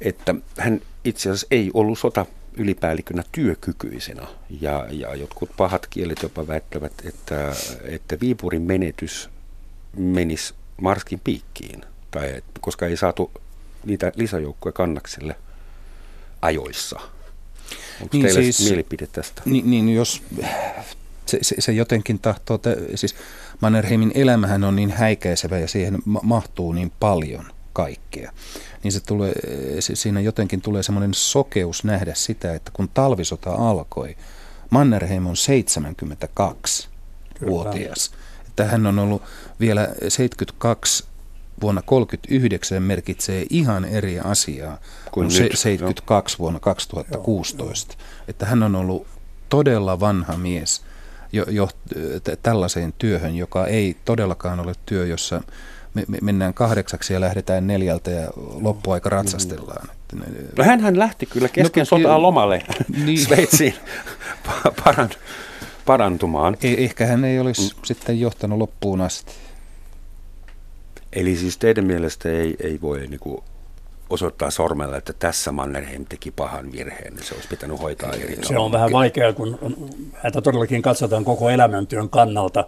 että hän itse asiassa ei ollut sota ylipäällikkönä työkykyisenä. Ja, ja jotkut pahat kielet jopa väittävät, että, että Viipurin menetys menisi Marskin piikkiin, tai, koska ei saatu niitä lisäjoukkoja kannakselle ajoissa. Onko niin teillä siis, mielipide tästä? Niin, niin jos se, se, se jotenkin tahtoo, te, siis Mannerheimin elämähän on niin häikäisevä ja siihen ma- mahtuu niin paljon kaikkea. Niin se tulee, se, siinä jotenkin tulee semmoinen sokeus nähdä sitä, että kun talvisota alkoi, Mannerheim on 72-vuotias että hän on ollut vielä 72 vuonna 1939 merkitsee ihan eri asiaa kuin nyt, 72 no. vuonna 2016. Joo. Että hän on ollut todella vanha mies jo, jo tällaiseen työhön, joka ei todellakaan ole työ, jossa me, me mennään kahdeksaksi ja lähdetään neljältä ja loppuaika ratsastellaan. No hän lähti kyllä kesken no, sotaa lomalle niin. Sveitsiin (laughs) paran, parantumaan. Eh, ehkä hän ei olisi mm. sitten johtanut loppuun asti. Eli siis teidän mielestä ei, ei voi niin kuin osoittaa sormella, että tässä Mannerheim teki pahan virheen, niin se olisi pitänyt hoitaa eri Se on vähän vaikeaa, kun häntä todellakin katsotaan koko elämäntyön kannalta.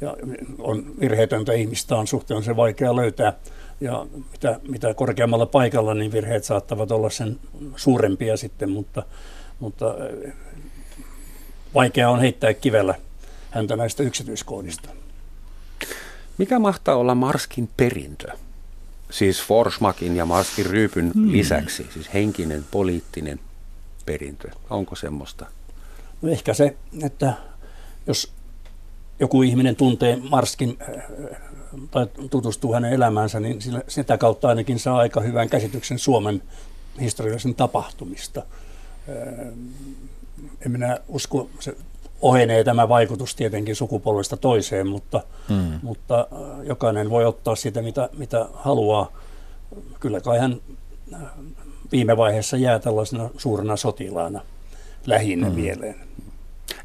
Ja on virheetöntä ihmistä on suhteen vaikea löytää. Ja mitä, mitä korkeammalla paikalla, niin virheet saattavat olla sen suurempia sitten, mutta, mutta vaikea on heittää kivellä häntä näistä yksityiskohdista. Mikä mahtaa olla Marskin perintö? Siis Forsmakin ja Marskin ryypyn hmm. lisäksi, siis henkinen, poliittinen perintö. Onko semmoista? No ehkä se, että jos joku ihminen tuntee Marskin äh, tai tutustuu hänen elämäänsä, niin sitä kautta ainakin saa aika hyvän käsityksen Suomen historiallisen tapahtumista. En minä usko, se ohenee tämä vaikutus tietenkin sukupolvesta toiseen, mutta, mm. mutta äh, jokainen voi ottaa sitä, mitä, mitä haluaa. Kyllä kai hän äh, viime vaiheessa jää tällaisena suurena sotilaana lähinnä mm. mieleen.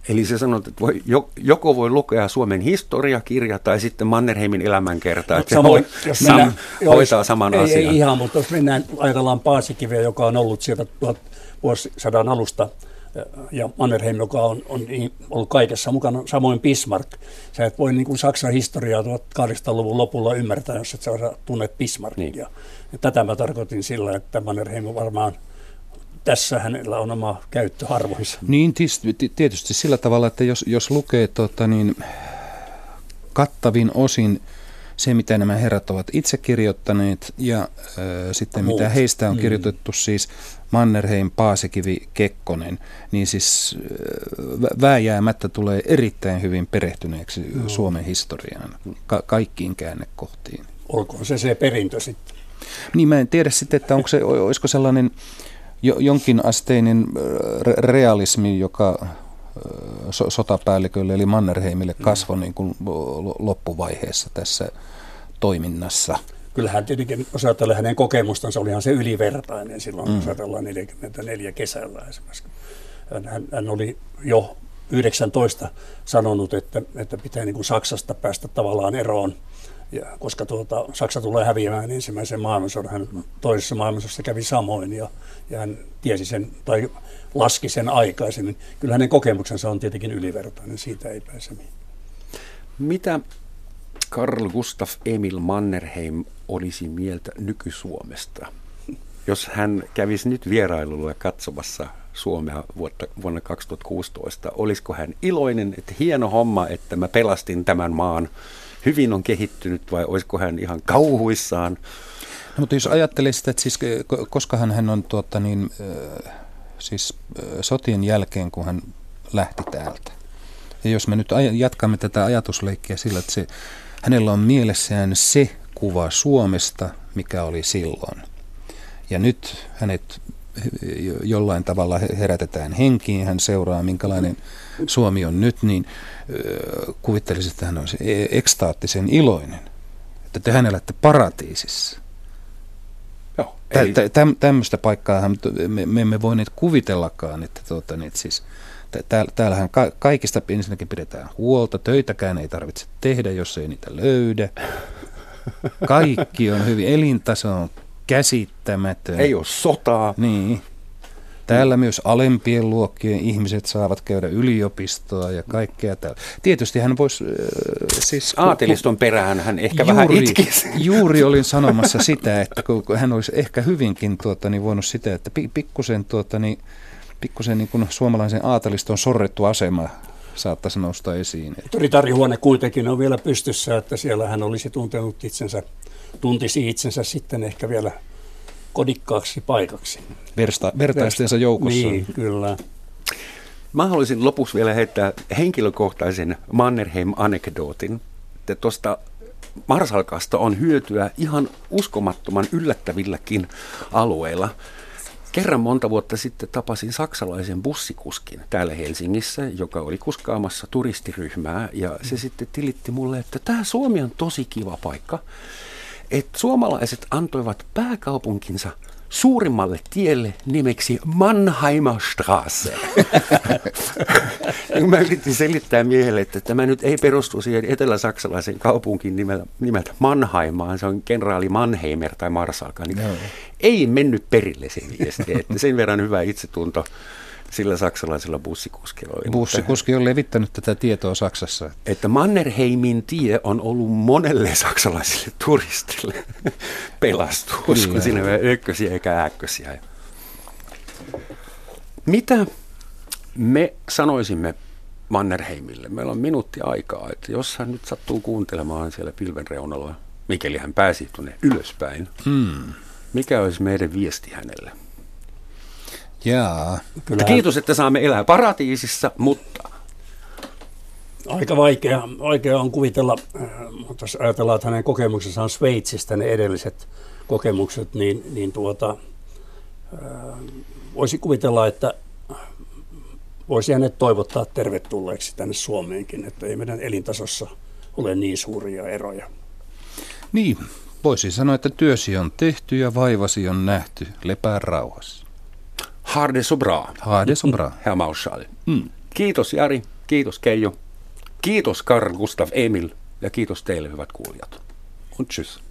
Eli se sanot, että voi, joko voi lukea Suomen historiakirja tai sitten Mannerheimin elämänkerta, no, että samoin, se jos mennään, sam, hoitaa saman ei, asian. Ei ihan, mutta jos mennään, ajatellaan Paasikiveä, joka on ollut sieltä vuosisadan alusta ja Mannerheim, joka on, on niin ollut kaikessa mukana, samoin Bismarck. Sä et voi niin kuin Saksan historiaa 1800-luvun lopulla ymmärtää, jos et sä tunnet Bismarckia. Niin. Ja tätä mä tarkoitin sillä, että Mannerheim varmaan tässä hänellä on oma käyttöarvoinsa. Niin, tietysti sillä tavalla, että jos, jos lukee tota, niin, kattavin osin se, mitä nämä herrat ovat itse kirjoittaneet ja äh, sitten Muut. mitä heistä on mm. kirjoitettu, siis Mannerheim, Paasikivi, Kekkonen, niin siis vääjäämättä tulee erittäin hyvin perehtyneeksi no. Suomen historiaan, ka- kaikkiin käännekohtiin. Olkoon se se perintö sitten. Niin mä en tiedä sitten, että onko se, olisiko sellainen jo, jonkinasteinen realismi, joka so, sotapäällikölle eli Mannerheimille mm. kasvoi niin kuin loppuvaiheessa tässä toiminnassa. Kyllähän tietenkin, jos ajatellaan hänen kokemustansa, olihan se ylivertainen silloin, mm. jos ajatellaan 44 kesällä esimerkiksi. Hän, hän oli jo 19 sanonut, että, että pitää niin kuin Saksasta päästä tavallaan eroon ja koska tuota, Saksa tulee häviämään ensimmäisen maailmansodan, hän toisessa maailmansodassa kävi samoin ja, ja hän tiesi sen tai laski sen aikaisemmin. Kyllä hänen kokemuksensa on tietenkin ylivertainen, siitä ei pääse mihin. Mitä Karl Gustaf Emil Mannerheim olisi mieltä nyky-Suomesta, jos hän kävisi nyt vierailulla katsomassa Suomea vuotta, vuonna 2016? Olisiko hän iloinen, että hieno homma, että mä pelastin tämän maan hyvin on kehittynyt vai olisiko hän ihan kauhuissaan? No, mutta jos ajattelee sitä, että siis, koska hän on tuota, niin, siis sotien jälkeen, kun hän lähti täältä. Ja jos me nyt jatkamme tätä ajatusleikkiä sillä, että se, hänellä on mielessään se kuva Suomesta, mikä oli silloin. Ja nyt hänet jollain tavalla herätetään henkiin, hän seuraa minkälainen Suomi on nyt, niin kuvittelisi, että hän olisi e- ekstaattisen iloinen, että te hänellä olette paratiisissa. Joo, tä, tä, tämmöistä paikkaa me, me emme voineet kuvitellakaan, että tuota, niin, siis, täällähän ka, kaikista ensinnäkin pidetään huolta, töitäkään ei tarvitse tehdä, jos ei niitä löydä. Kaikki on hyvin, elintaso on käsittämätön. Ei ole sotaa. Niin. Täällä myös alempien luokkien ihmiset saavat käydä yliopistoa ja kaikkea täällä. Tietysti hän voisi... Äh, siis, Aateliston perään hän ehkä juuri, vähän itkisi. (laughs) Juuri olin sanomassa sitä, että kun hän olisi ehkä hyvinkin tuota, niin voinut sitä, että pikkusen, tuota, niin, pikkusen niin kuin suomalaisen aateliston sorrettu asema saattaisi nousta esiin. Ritarihuone kuitenkin on vielä pystyssä, että siellä hän olisi tuntenut itsensä, tuntisi itsensä sitten ehkä vielä kodikkaaksi paikaksi. Versta, vertaistensa joukossa. Niin, kyllä. Mä haluaisin lopuksi vielä heittää henkilökohtaisen Mannerheim-anekdootin. Tuosta Marsalkasta on hyötyä ihan uskomattoman yllättävilläkin alueilla. Kerran monta vuotta sitten tapasin saksalaisen bussikuskin täällä Helsingissä, joka oli kuskaamassa turistiryhmää ja se sitten tilitti mulle, että tämä Suomi on tosi kiva paikka että suomalaiset antoivat pääkaupunkinsa suurimmalle tielle nimeksi Mannheimer Straße. (laughs) Mä yritin selittää miehelle, että tämä nyt ei perustu siihen etelä-saksalaisen kaupunkin nimeltä, nimeltä Mannheim, vaan se on kenraali Mannheimer tai Marsalka. Niin no. Ei mennyt perille se viesti, että sen verran hyvä itsetunto sillä saksalaisella bussikuskilla oli. Bussikuski on levittänyt tätä tietoa Saksassa. Että Mannerheimin tie on ollut monelle saksalaiselle turistille (laughs) pelastus, kun siinä ei ykkösiä eikä äkkösiä. Mitä me sanoisimme Mannerheimille? Meillä on minuutti aikaa, että jos hän nyt sattuu kuuntelemaan siellä pilven reunalla, mikäli hän pääsi tuonne ylöspäin, hmm. mikä olisi meidän viesti hänelle? Jaa. Kyllä. Kiitos, että saamme elää paratiisissa, mutta... Aika vaikea, vaikea on kuvitella, äh, mutta jos ajatellaan, että hänen kokemuksensa on Sveitsistä, ne edelliset kokemukset, niin, niin tuota, äh, voisi kuvitella, että voisi hänet toivottaa tervetulleeksi tänne Suomeenkin, että ei meidän elintasossa ole niin suuria eroja. Niin, voisi sanoa, että työsi on tehty ja vaivasi on nähty. Lepää rauhassa. Har det så bra. Har det så bra. Herr Marschall. Mm. Kiitos Jari, kiitos Keijo, kiitos Karl Gustav Emil ja kiitos teille hyvät kuulijat. Und tschüss.